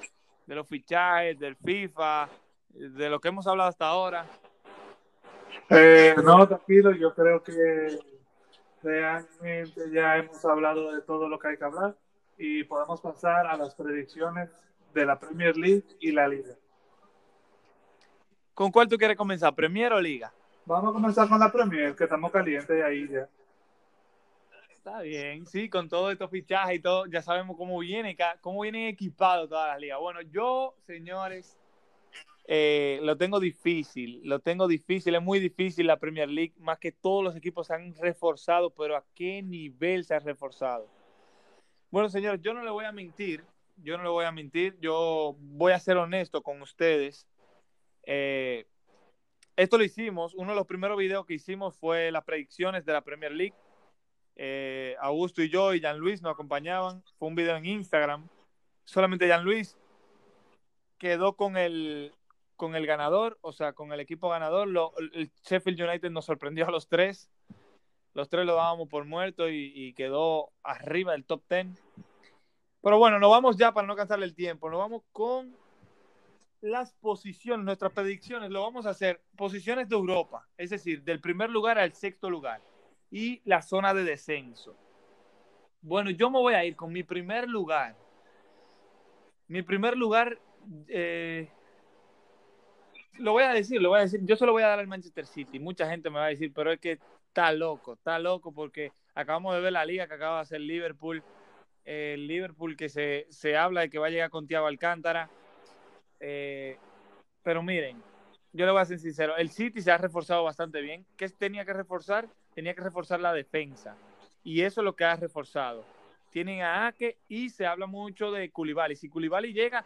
de los fichajes, del FIFA, de lo que hemos hablado hasta ahora, eh, no, tranquilo, yo creo que realmente ya hemos hablado de todo lo que hay que hablar y podemos pasar a las predicciones de la Premier League y la Liga. ¿Con cuál tú quieres comenzar, Premier o Liga? Vamos a comenzar con la Premier, que estamos calientes ahí ya. Está bien, sí, con todos estos fichajes y todo, ya sabemos cómo viene, cómo vienen equipados todas las ligas. Bueno, yo, señores, eh, lo tengo difícil, lo tengo difícil, es muy difícil la Premier League, más que todos los equipos se han reforzado, pero ¿a qué nivel se ha reforzado? Bueno, señores, yo no le voy a mentir, yo no le voy a mentir, yo voy a ser honesto con ustedes. Eh, esto lo hicimos, uno de los primeros videos que hicimos fue las predicciones de la Premier League. Eh, Augusto y yo y Jean Luis nos acompañaban, fue un video en Instagram. Solamente Jean Luis quedó con el, con el ganador, o sea, con el equipo ganador. El Sheffield United nos sorprendió a los tres. Los tres lo dábamos por muerto y, quedó arriba del top ten. Pero bueno, nos vamos ya para no cansarle el tiempo. Nos vamos con las posiciones, nuestras predicciones, lo vamos a hacer posiciones de Europa, es decir, del primer lugar al sexto lugar y la zona de descenso. Bueno, yo me voy a ir con mi primer lugar. Mi primer lugar, eh, lo voy a decir, lo voy a decir, yo se lo voy a dar al Manchester City. Mucha gente me va a decir, pero es que está loco, está loco porque acabamos de ver la liga que acaba de hacer Liverpool. El Liverpool que se, se habla de que va a llegar con Thiago Alcántara eh, pero miren, yo le voy a ser sincero, el City se ha reforzado bastante bien. ¿Qué tenía que reforzar? Tenía que reforzar la defensa. Y eso es lo que ha reforzado. Tienen a Ake y se habla mucho de Koulibaly. Si Koulibaly llega,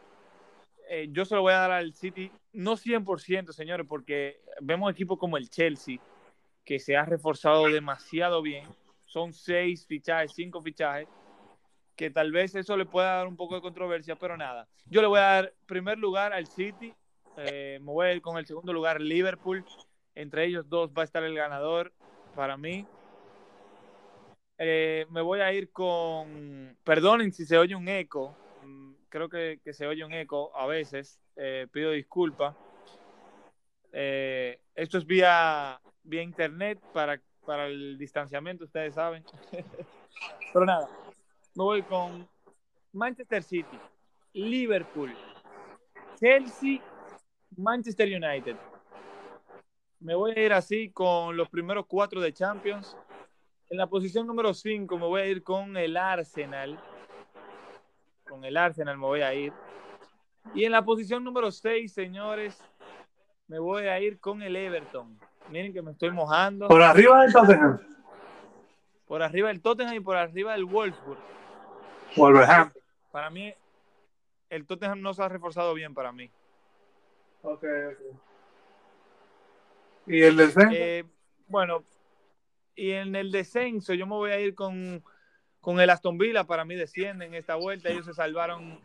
eh, yo se lo voy a dar al City, no 100%, señores, porque vemos equipos como el Chelsea, que se ha reforzado demasiado bien. Son seis fichajes, cinco fichajes que tal vez eso le pueda dar un poco de controversia, pero nada. Yo le voy a dar primer lugar al City, eh, me voy a ir con el segundo lugar Liverpool. Entre ellos dos va a estar el ganador para mí. Eh, me voy a ir con, perdonen si se oye un eco, mm, creo que, se oye un eco a veces, eh, pido disculpas. esto es vía, vía internet para, para el distanciamiento, ustedes saben. pero nada, me voy con Manchester City, Liverpool, Chelsea, Manchester United. Me voy a ir así con los primeros cuatro de Champions. En la posición número cinco me voy a ir con el Arsenal. Con el Arsenal me voy a ir. Y en la posición número seis, señores, me voy a ir con el Everton. Miren que me estoy mojando. Por arriba del Tottenham. Por arriba del Tottenham y por arriba del Wolfsburg. Wolverhampton. Para mí, el Tottenham no se ha reforzado bien para mí. Ok, ok. ¿Y el descenso? Eh, bueno, y en el descenso yo me voy a ir con, con el Aston Villa. Para mí descienden esta vuelta. Ellos se salvaron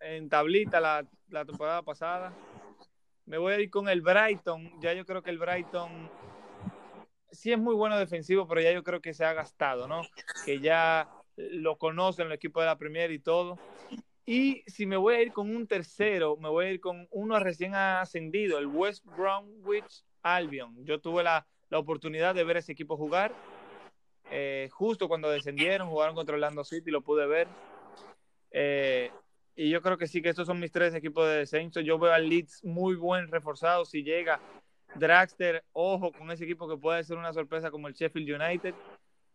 en tablita la, la temporada pasada. Me voy a ir con el Brighton. Ya yo creo que el Brighton sí es muy bueno defensivo, pero ya yo creo que se ha gastado, ¿no? Que ya lo conocen el equipo de la Premier y todo. Y si me voy a ir con un tercero, me voy a ir con uno recién ascendido, el West Bromwich Albion. Yo tuve la, oportunidad de ver ese equipo jugar. Eh, justo cuando descendieron, jugaron contra Orlando City, lo pude ver. Eh, y yo creo que sí, que estos son mis tres equipos de descenso. Yo veo al Leeds muy buen reforzado. Si llega Dragster, ojo con ese equipo que puede ser una sorpresa como el Sheffield United.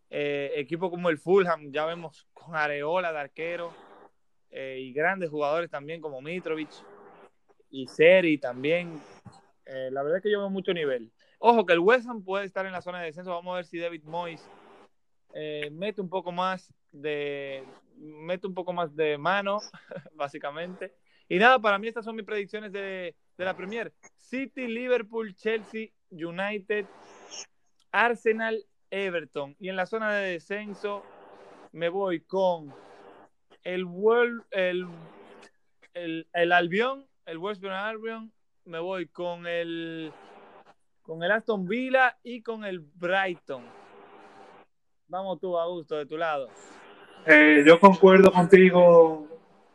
Eh, equipos como el Fulham, ya vemos con Areola de arquero eh, y grandes jugadores también como Mitrovic y Seri también. Eh, la verdad es que yo veo mucho nivel. Ojo que el West Ham puede estar en la zona de descenso. Vamos a ver si David Moyes mete un poco más de mete un poco más de mano, básicamente. Y nada, para mí estas son mis predicciones de, de la Premier. City, Liverpool, Chelsea, United, Arsenal Everton. Y en la zona de descenso me voy con el, World, el, el, el Albion, el Western Albion, me voy con el con el Aston Villa y con el Brighton. Vamos tú, Augusto, de tu lado. Eh, yo concuerdo contigo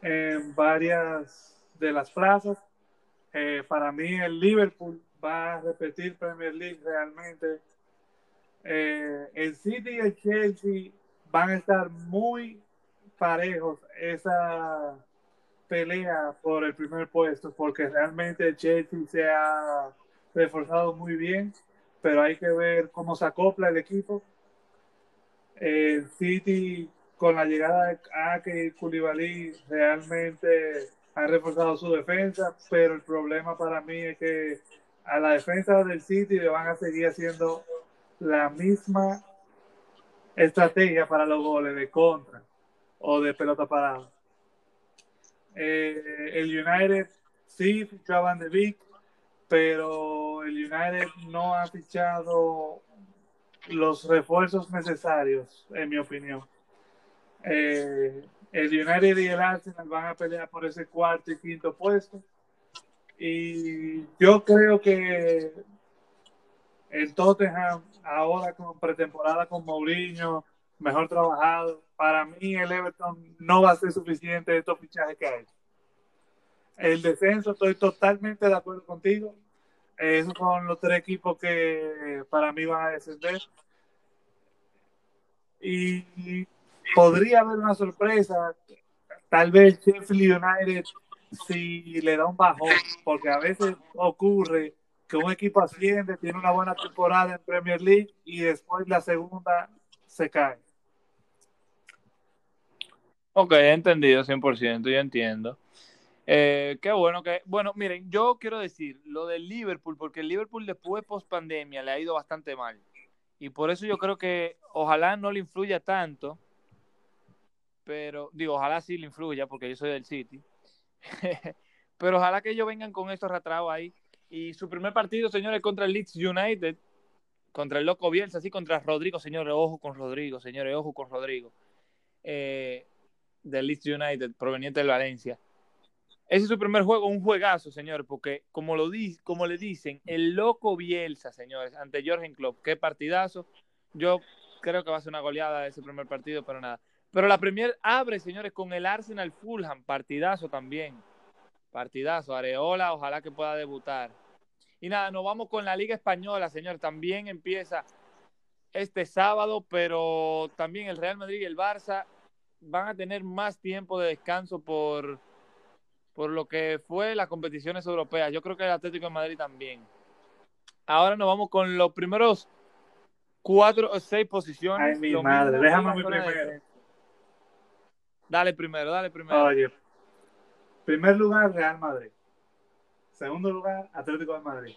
en varias de las plazas. Eh, para mí el Liverpool va a repetir Premier League realmente eh, el City y el Chelsea van a estar muy parejos esa pelea por el primer puesto, porque realmente el Chelsea se ha reforzado muy bien, pero hay que ver cómo se acopla el equipo. El City, con la llegada de Ake y Koulibaly, realmente ha reforzado su defensa, pero el problema para mí es que a la defensa del City le van a seguir haciendo la misma estrategia para los goles de contra o de pelota parada. Eh, el United sí fichaban de Vic, pero el United no ha fichado los refuerzos necesarios, en mi opinión. Eh, el United y el Arsenal van a pelear por ese cuarto y quinto puesto. Y yo creo que el Tottenham ahora con pretemporada con Mourinho, mejor trabajado. Para mí el Everton no va a ser suficiente de estos fichajes que hay. El descenso, estoy totalmente de acuerdo contigo. Esos son los tres equipos que para mí van a descender. Y podría haber una sorpresa. Tal vez Sheffield United si le da un bajón, porque a veces ocurre que un equipo asciende, tiene una buena temporada en Premier League y después la segunda se cae. Ok, entendido 100%, yo entiendo. Eh, qué bueno que, bueno, miren, yo quiero decir lo del Liverpool, porque el Liverpool después post pandemia le ha ido bastante mal. Y por eso yo creo que ojalá no le influya tanto, pero digo, ojalá sí le influya, porque yo soy del City. pero ojalá que ellos vengan con estos retrasos ahí. Y su primer partido, señores, contra el Leeds United, contra el Loco Bielsa, así contra Rodrigo, señores, ojo con Rodrigo, señores, ojo con Rodrigo. Eh, del Leeds United, proveniente del Valencia. Ese es su primer juego, un juegazo, señores, porque como, lo di como le dicen, el loco Bielsa, señores, ante Jorgen Klopp, qué partidazo. Yo creo que va a ser una goleada ese primer partido, pero nada. Pero la Premier abre, señores, con el Arsenal Fulham, partidazo también. Partidazo, Areola, ojalá que pueda debutar. Y nada, nos vamos con la Liga Española, señor. También empieza este sábado, pero también el Real Madrid y el Barça van a tener más tiempo de descanso por, por lo que fue las competiciones europeas. Yo creo que el Atlético de Madrid también. Ahora nos vamos con los primeros cuatro o seis posiciones. Ay, mi madre, déjame mi primero. Dale primero, dale primero. Oye, primer lugar, Real Madrid. Segundo lugar, Atlético de Madrid.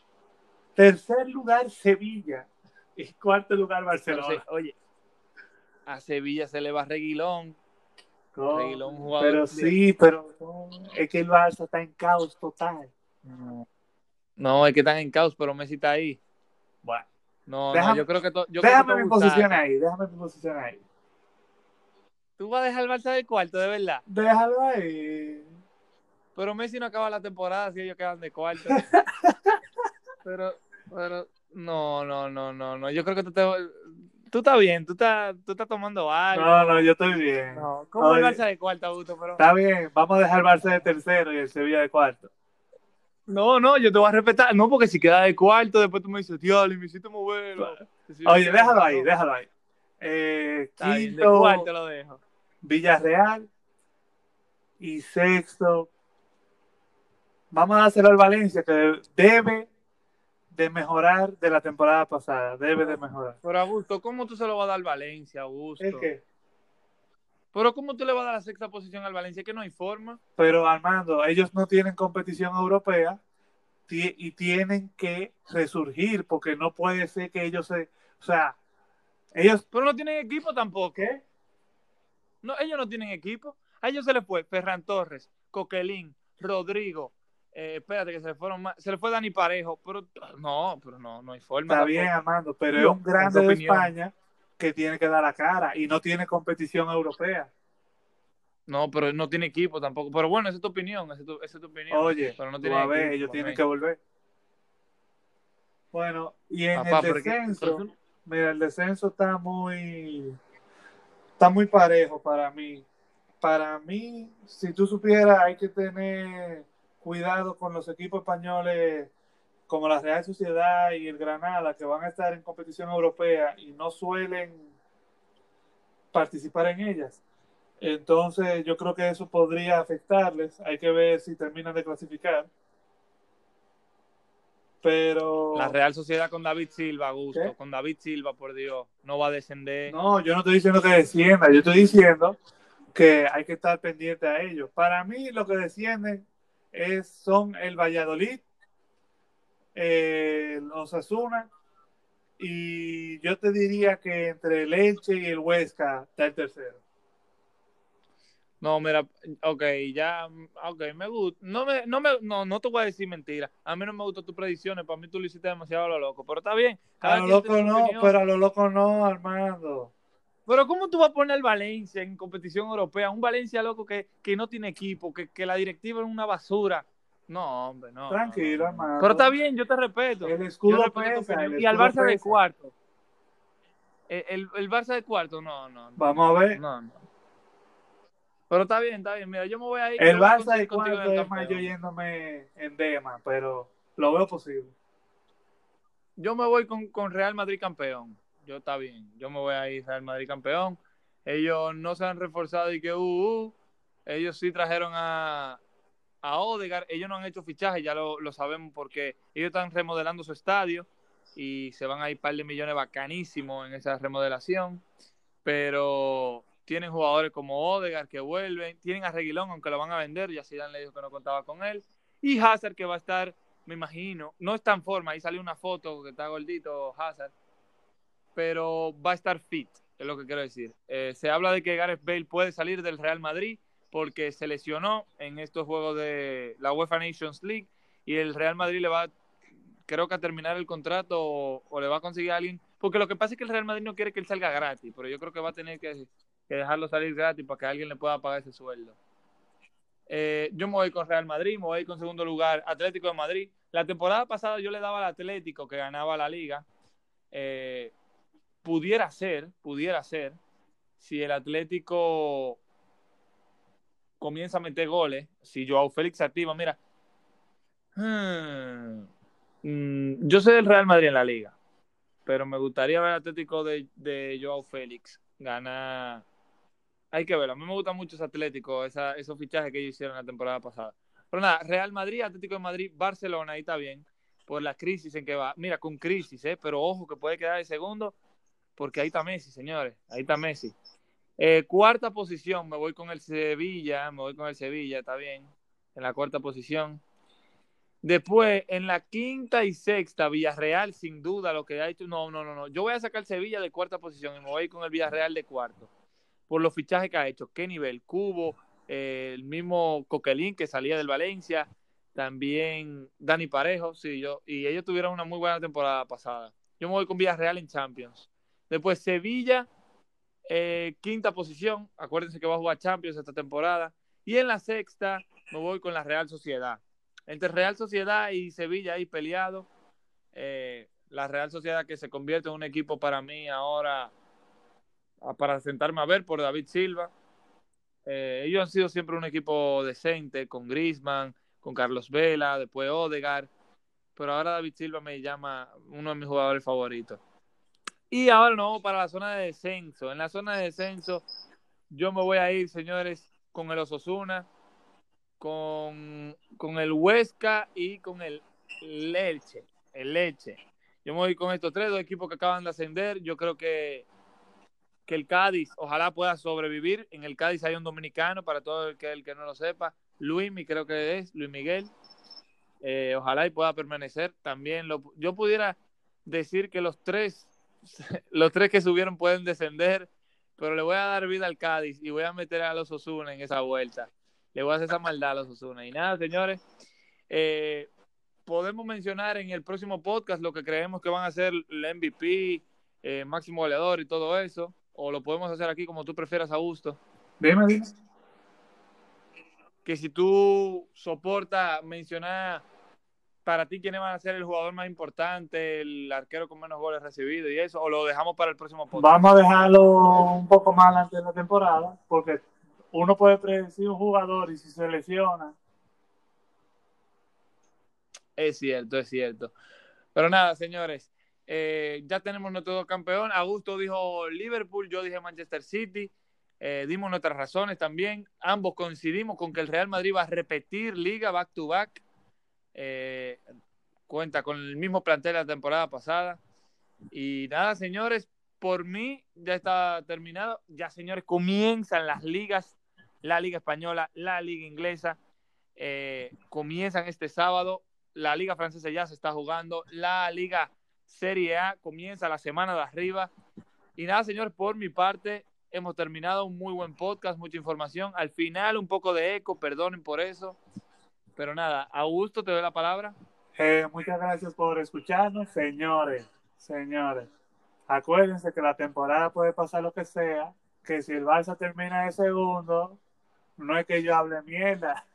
Tercer lugar, Sevilla. Y cuarto lugar, Barcelona. oye, a Sevilla se le va Reguilón. pero sí, pero es que el Barça está en caos total. No, es que están en caos, pero Messi está ahí. Bueno. No, no yo creo que yo déjame creo que mi posición ahí, déjame mi posición ahí. ¿Tú vas a dejar el Barça de cuarto, de verdad? Déjalo ahí. Pero Messi no acaba la temporada si ellos quedan de cuarto. pero, pero, no, no, no, no, no. Yo creo que tú te, tú estás bien, tú estás, tú estás tomando algo. No, no, yo estoy bien. No, ¿Cómo el Barça de cuarto, Augusto? Pero... Está bien, vamos a dejar el Barça de tercero y el Sevilla de cuarto. No, no, yo te voy a respetar. No, porque si queda de cuarto, después tú me dices, tío, me hiciste moverlo. Oye, déjalo ahí, déjalo ahí. Eh, quinto, de cuarto lo dejo. Villarreal. Y sexto. Vamos a hacerlo al Valencia, que debe de mejorar de la temporada pasada. Debe de mejorar. Pero Augusto, ¿cómo tú se lo vas a dar al Valencia, Augusto? ¿Es qué? Pero ¿cómo tú le vas a dar la sexta posición al Valencia? Que no hay forma. Pero Armando, ellos no tienen competición europea y tienen que resurgir porque no puede ser que ellos se... O sea, ellos... Pero no tienen equipo tampoco. ¿Qué? No, ellos no tienen equipo. A ellos se les fue Ferran Torres, Coquelín, Rodrigo, eh, espérate que se le fueron más, se le fue Dani Parejo, pero no, pero no, no hay forma. Está bien, Armando, pero es un grande de España que tiene que dar la cara y no tiene competición europea. No, pero no tiene equipo tampoco. Pero bueno, esa es tu opinión, esa es tu, opinión. Oye, pero no tiene a ver, ellos tienen que volver. Bueno, y en el descenso, mira, el descenso está muy, está muy parejo para mí. Para mí, si tú supieras, hay que tener cuidado con los equipos españoles como la Real Sociedad y el Granada, que van a estar en competición europea y no suelen participar en ellas. Entonces yo creo que eso podría afectarles. Hay que ver si terminan de clasificar. Pero... La Real Sociedad con David Silva, Gusto. Con David Silva, por Dios. No va a descender. No, yo no estoy diciendo que descienda. Yo estoy diciendo que hay que estar pendiente a ellos. Para mí lo que descienden es, son el Valladolid, el Osasuna, y yo te diría que entre el Elche y el Huesca está el tercero. No, mira, ok, ya, ok, me gusta. No, me, no, me, no, no te voy a decir mentira. A mí no me gustan tus predicciones, para mí tú lo hiciste demasiado a lo loco, pero está bien. a lo loco no, pero a lo loco no, Armando. Pero ¿cómo tú vas a poner al Valencia en competición europea? Un Valencia loco que, que no tiene equipo, que, que, la directiva es una basura. No, hombre, no. Tranquilo, hermano. Pero está bien, yo te respeto. El escudo pesa, Y al Barça de cuarto. El, el, Barça de cuarto, no, no, Vamos a ver. No, no. Pero está bien, está bien. Mira, yo me voy a ir. El Barça en cuarto es más yo yéndome en Dema, pero lo veo posible. Yo me voy con, con Real Madrid campeón. Yo está bien. Yo me voy a ir Real Madrid campeón. Ellos no se han reforzado y que uh, uh. ellos sí trajeron a, a Odegaard. Ellos no han hecho fichaje, ya lo, lo sabemos porque ellos están remodelando su estadio y se van a ir par de millones bacanísimos en esa remodelación. Pero tienen jugadores como Odegaard que vuelven. Tienen a Reguilón, aunque lo van a vender. Ya Zidane le dijo que no contaba con él. Y Hazard que va a estar, me imagino, no está en forma. Ahí salió una foto que está gordito Hazard. Pero va a estar fit, es lo que quiero decir. Eh, se habla de que Gareth Bale puede salir del Real Madrid porque se lesionó en estos juegos de la UEFA Nations League y el Real Madrid le va, creo que a terminar el contrato o, le va a conseguir a alguien. Porque lo que pasa es que el Real Madrid no quiere que él salga gratis, pero yo creo que va a tener que, dejarlo salir gratis para que alguien le pueda pagar ese sueldo. Eh, yo me voy con Real Madrid, me voy con segundo lugar Atlético de Madrid. La temporada pasada yo le daba al Atlético que ganaba la liga. Eh, pudiera ser, pudiera ser, si el Atlético comienza a meter goles, si Joao Félix activa, mira, hmm, mm, yo soy del Real Madrid en la liga, pero me gustaría ver al Atlético de, de Joao Félix ganar. Hay que verlo, a mí me gusta mucho ese Atlético, esa, esos fichajes que ellos hicieron la temporada pasada. Pero nada, Real Madrid, Atlético de Madrid, Barcelona, ahí está bien, por la crisis en que va. Mira, con crisis, ¿eh? pero ojo que puede quedar de segundo porque ahí está Messi, señores, ahí está Messi. Eh, cuarta posición, me voy con el Sevilla, me voy con el Sevilla, está bien, en la cuarta posición. Después, en la quinta y sexta, Villarreal, sin duda, lo que ha hecho, no, no, no, no, yo voy a sacar Sevilla de cuarta posición y me voy con el Villarreal de cuarto, por los fichajes que ha hecho, qué nivel, Cubo, eh, el mismo Coquelín que salía del Valencia, también Dani Parejo, sí, yo, y ellos tuvieron una muy buena temporada pasada. Yo me voy con Villarreal en Champions. Después Sevilla, eh, quinta posición. Acuérdense que va a jugar Champions esta temporada. Y en la sexta me voy con la Real Sociedad. Entre Real Sociedad y Sevilla ahí peleado. Eh, la Real Sociedad que se convierte en un equipo para mí ahora para sentarme a ver por David Silva. Eh, ellos han sido siempre un equipo decente con Griezmann, con Carlos Vela, después Odegaard. Pero ahora David Silva me llama uno de mis jugadores favoritos. Y ahora no, para la zona de descenso. En la zona de descenso, yo me voy a ir, señores, con el Ososuna, con, con el Huesca y con el Leche. El Leche. Yo me voy con estos tres, dos equipos que acaban de ascender. Yo creo que, que el Cádiz, ojalá pueda sobrevivir. En el Cádiz hay un dominicano, para todo el que, no lo sepa. Luis, creo que es, Luis Miguel. Eh, ojalá y pueda permanecer. También yo pudiera decir que los tres los tres que subieron pueden descender, pero le voy a dar vida al Cádiz y voy a meter a los Osuna en esa vuelta. Le voy a hacer esa maldad a los Osuna. Y nada, señores, eh, podemos mencionar en el próximo podcast lo que creemos que van a ser el MVP, eh, máximo goleador y todo eso, o lo podemos hacer aquí como tú prefieras, Augusto. Dime, dime. Que si tú soportas mencionar para ti quiénes van a ser el jugador más importante, el arquero con menos goles recibidos y eso, o lo dejamos para el próximo podcast? Vamos a dejarlo un poco más adelante de la temporada, porque uno puede predecir un jugador y si se lesiona. Es cierto, es cierto. Pero nada, señores, eh, ya tenemos nuestro campeón. Augusto dijo Liverpool, yo dije Manchester City. Eh, dimos nuestras razones también. Ambos coincidimos con que el Real Madrid va a repetir liga back to back. Eh, cuenta con el mismo plantel de la temporada pasada. Y nada, señores, por mí ya está terminado. Ya, señores, comienzan las ligas, la Liga Española, la Liga Inglesa. Eh, comienzan este sábado. La Liga Francesa ya se está jugando. La Liga Serie A comienza la semana de arriba. Y nada, señores, por mi parte, hemos terminado un muy buen podcast, mucha información. Al final, un poco de eco, perdonen por eso. Pero nada, Augusto, te doy la palabra. Eh, muchas gracias por escucharnos, señores, señores. Acuérdense que la temporada puede pasar lo que sea, que si el Barça termina de segundo, no es que yo hable mierda.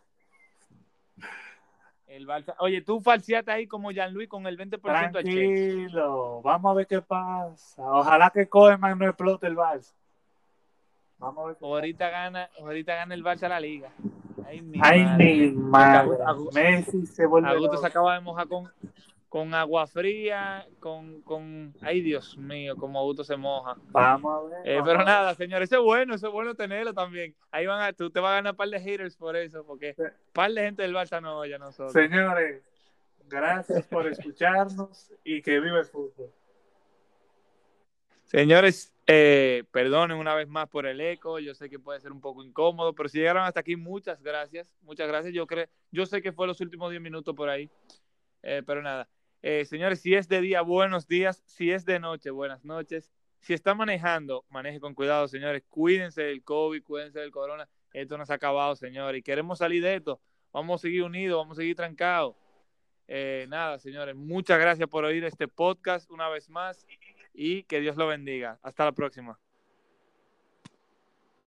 El Barça. Oye, tú falseaste ahí como Jean-Louis con el 20% de cheque. Tranquilo, vamos a ver qué pasa. Ojalá que Koeman no explote el Barça. Vamos a ver. Ahorita gana, ahorita gana el Barça la liga. Ay, mi Ay, madre. Messi se vuelve. Augusto se acaba de mojar con, con agua fría, con, con, ay Dios mío, como Augusto se moja. Vamos a ver. Eh, pero nada, señores, eso es bueno, eso es bueno tenerlo también. Ahí van a, tú te vas a ganar un par de haters por eso, porque un par de gente del Barça no oye a nosotros. Señores, gracias por escucharnos y que viva el fútbol. Señores, eh, perdonen una vez más por el eco, yo sé que puede ser un poco incómodo, pero si llegaron hasta aquí, muchas gracias, muchas gracias. Yo yo sé que fue los últimos 10 minutos por ahí, eh, pero nada. Eh, señores, si es de día, buenos días. Si es de noche, buenas noches. Si está manejando, maneje con cuidado, señores. Cuídense del COVID, cuídense del corona. Esto no se ha acabado, señores. Y queremos salir de esto. Vamos a seguir unidos, vamos a seguir trancados. Eh, nada, señores, muchas gracias por oír este podcast una vez más y que Dios lo bendiga. Hasta la próxima.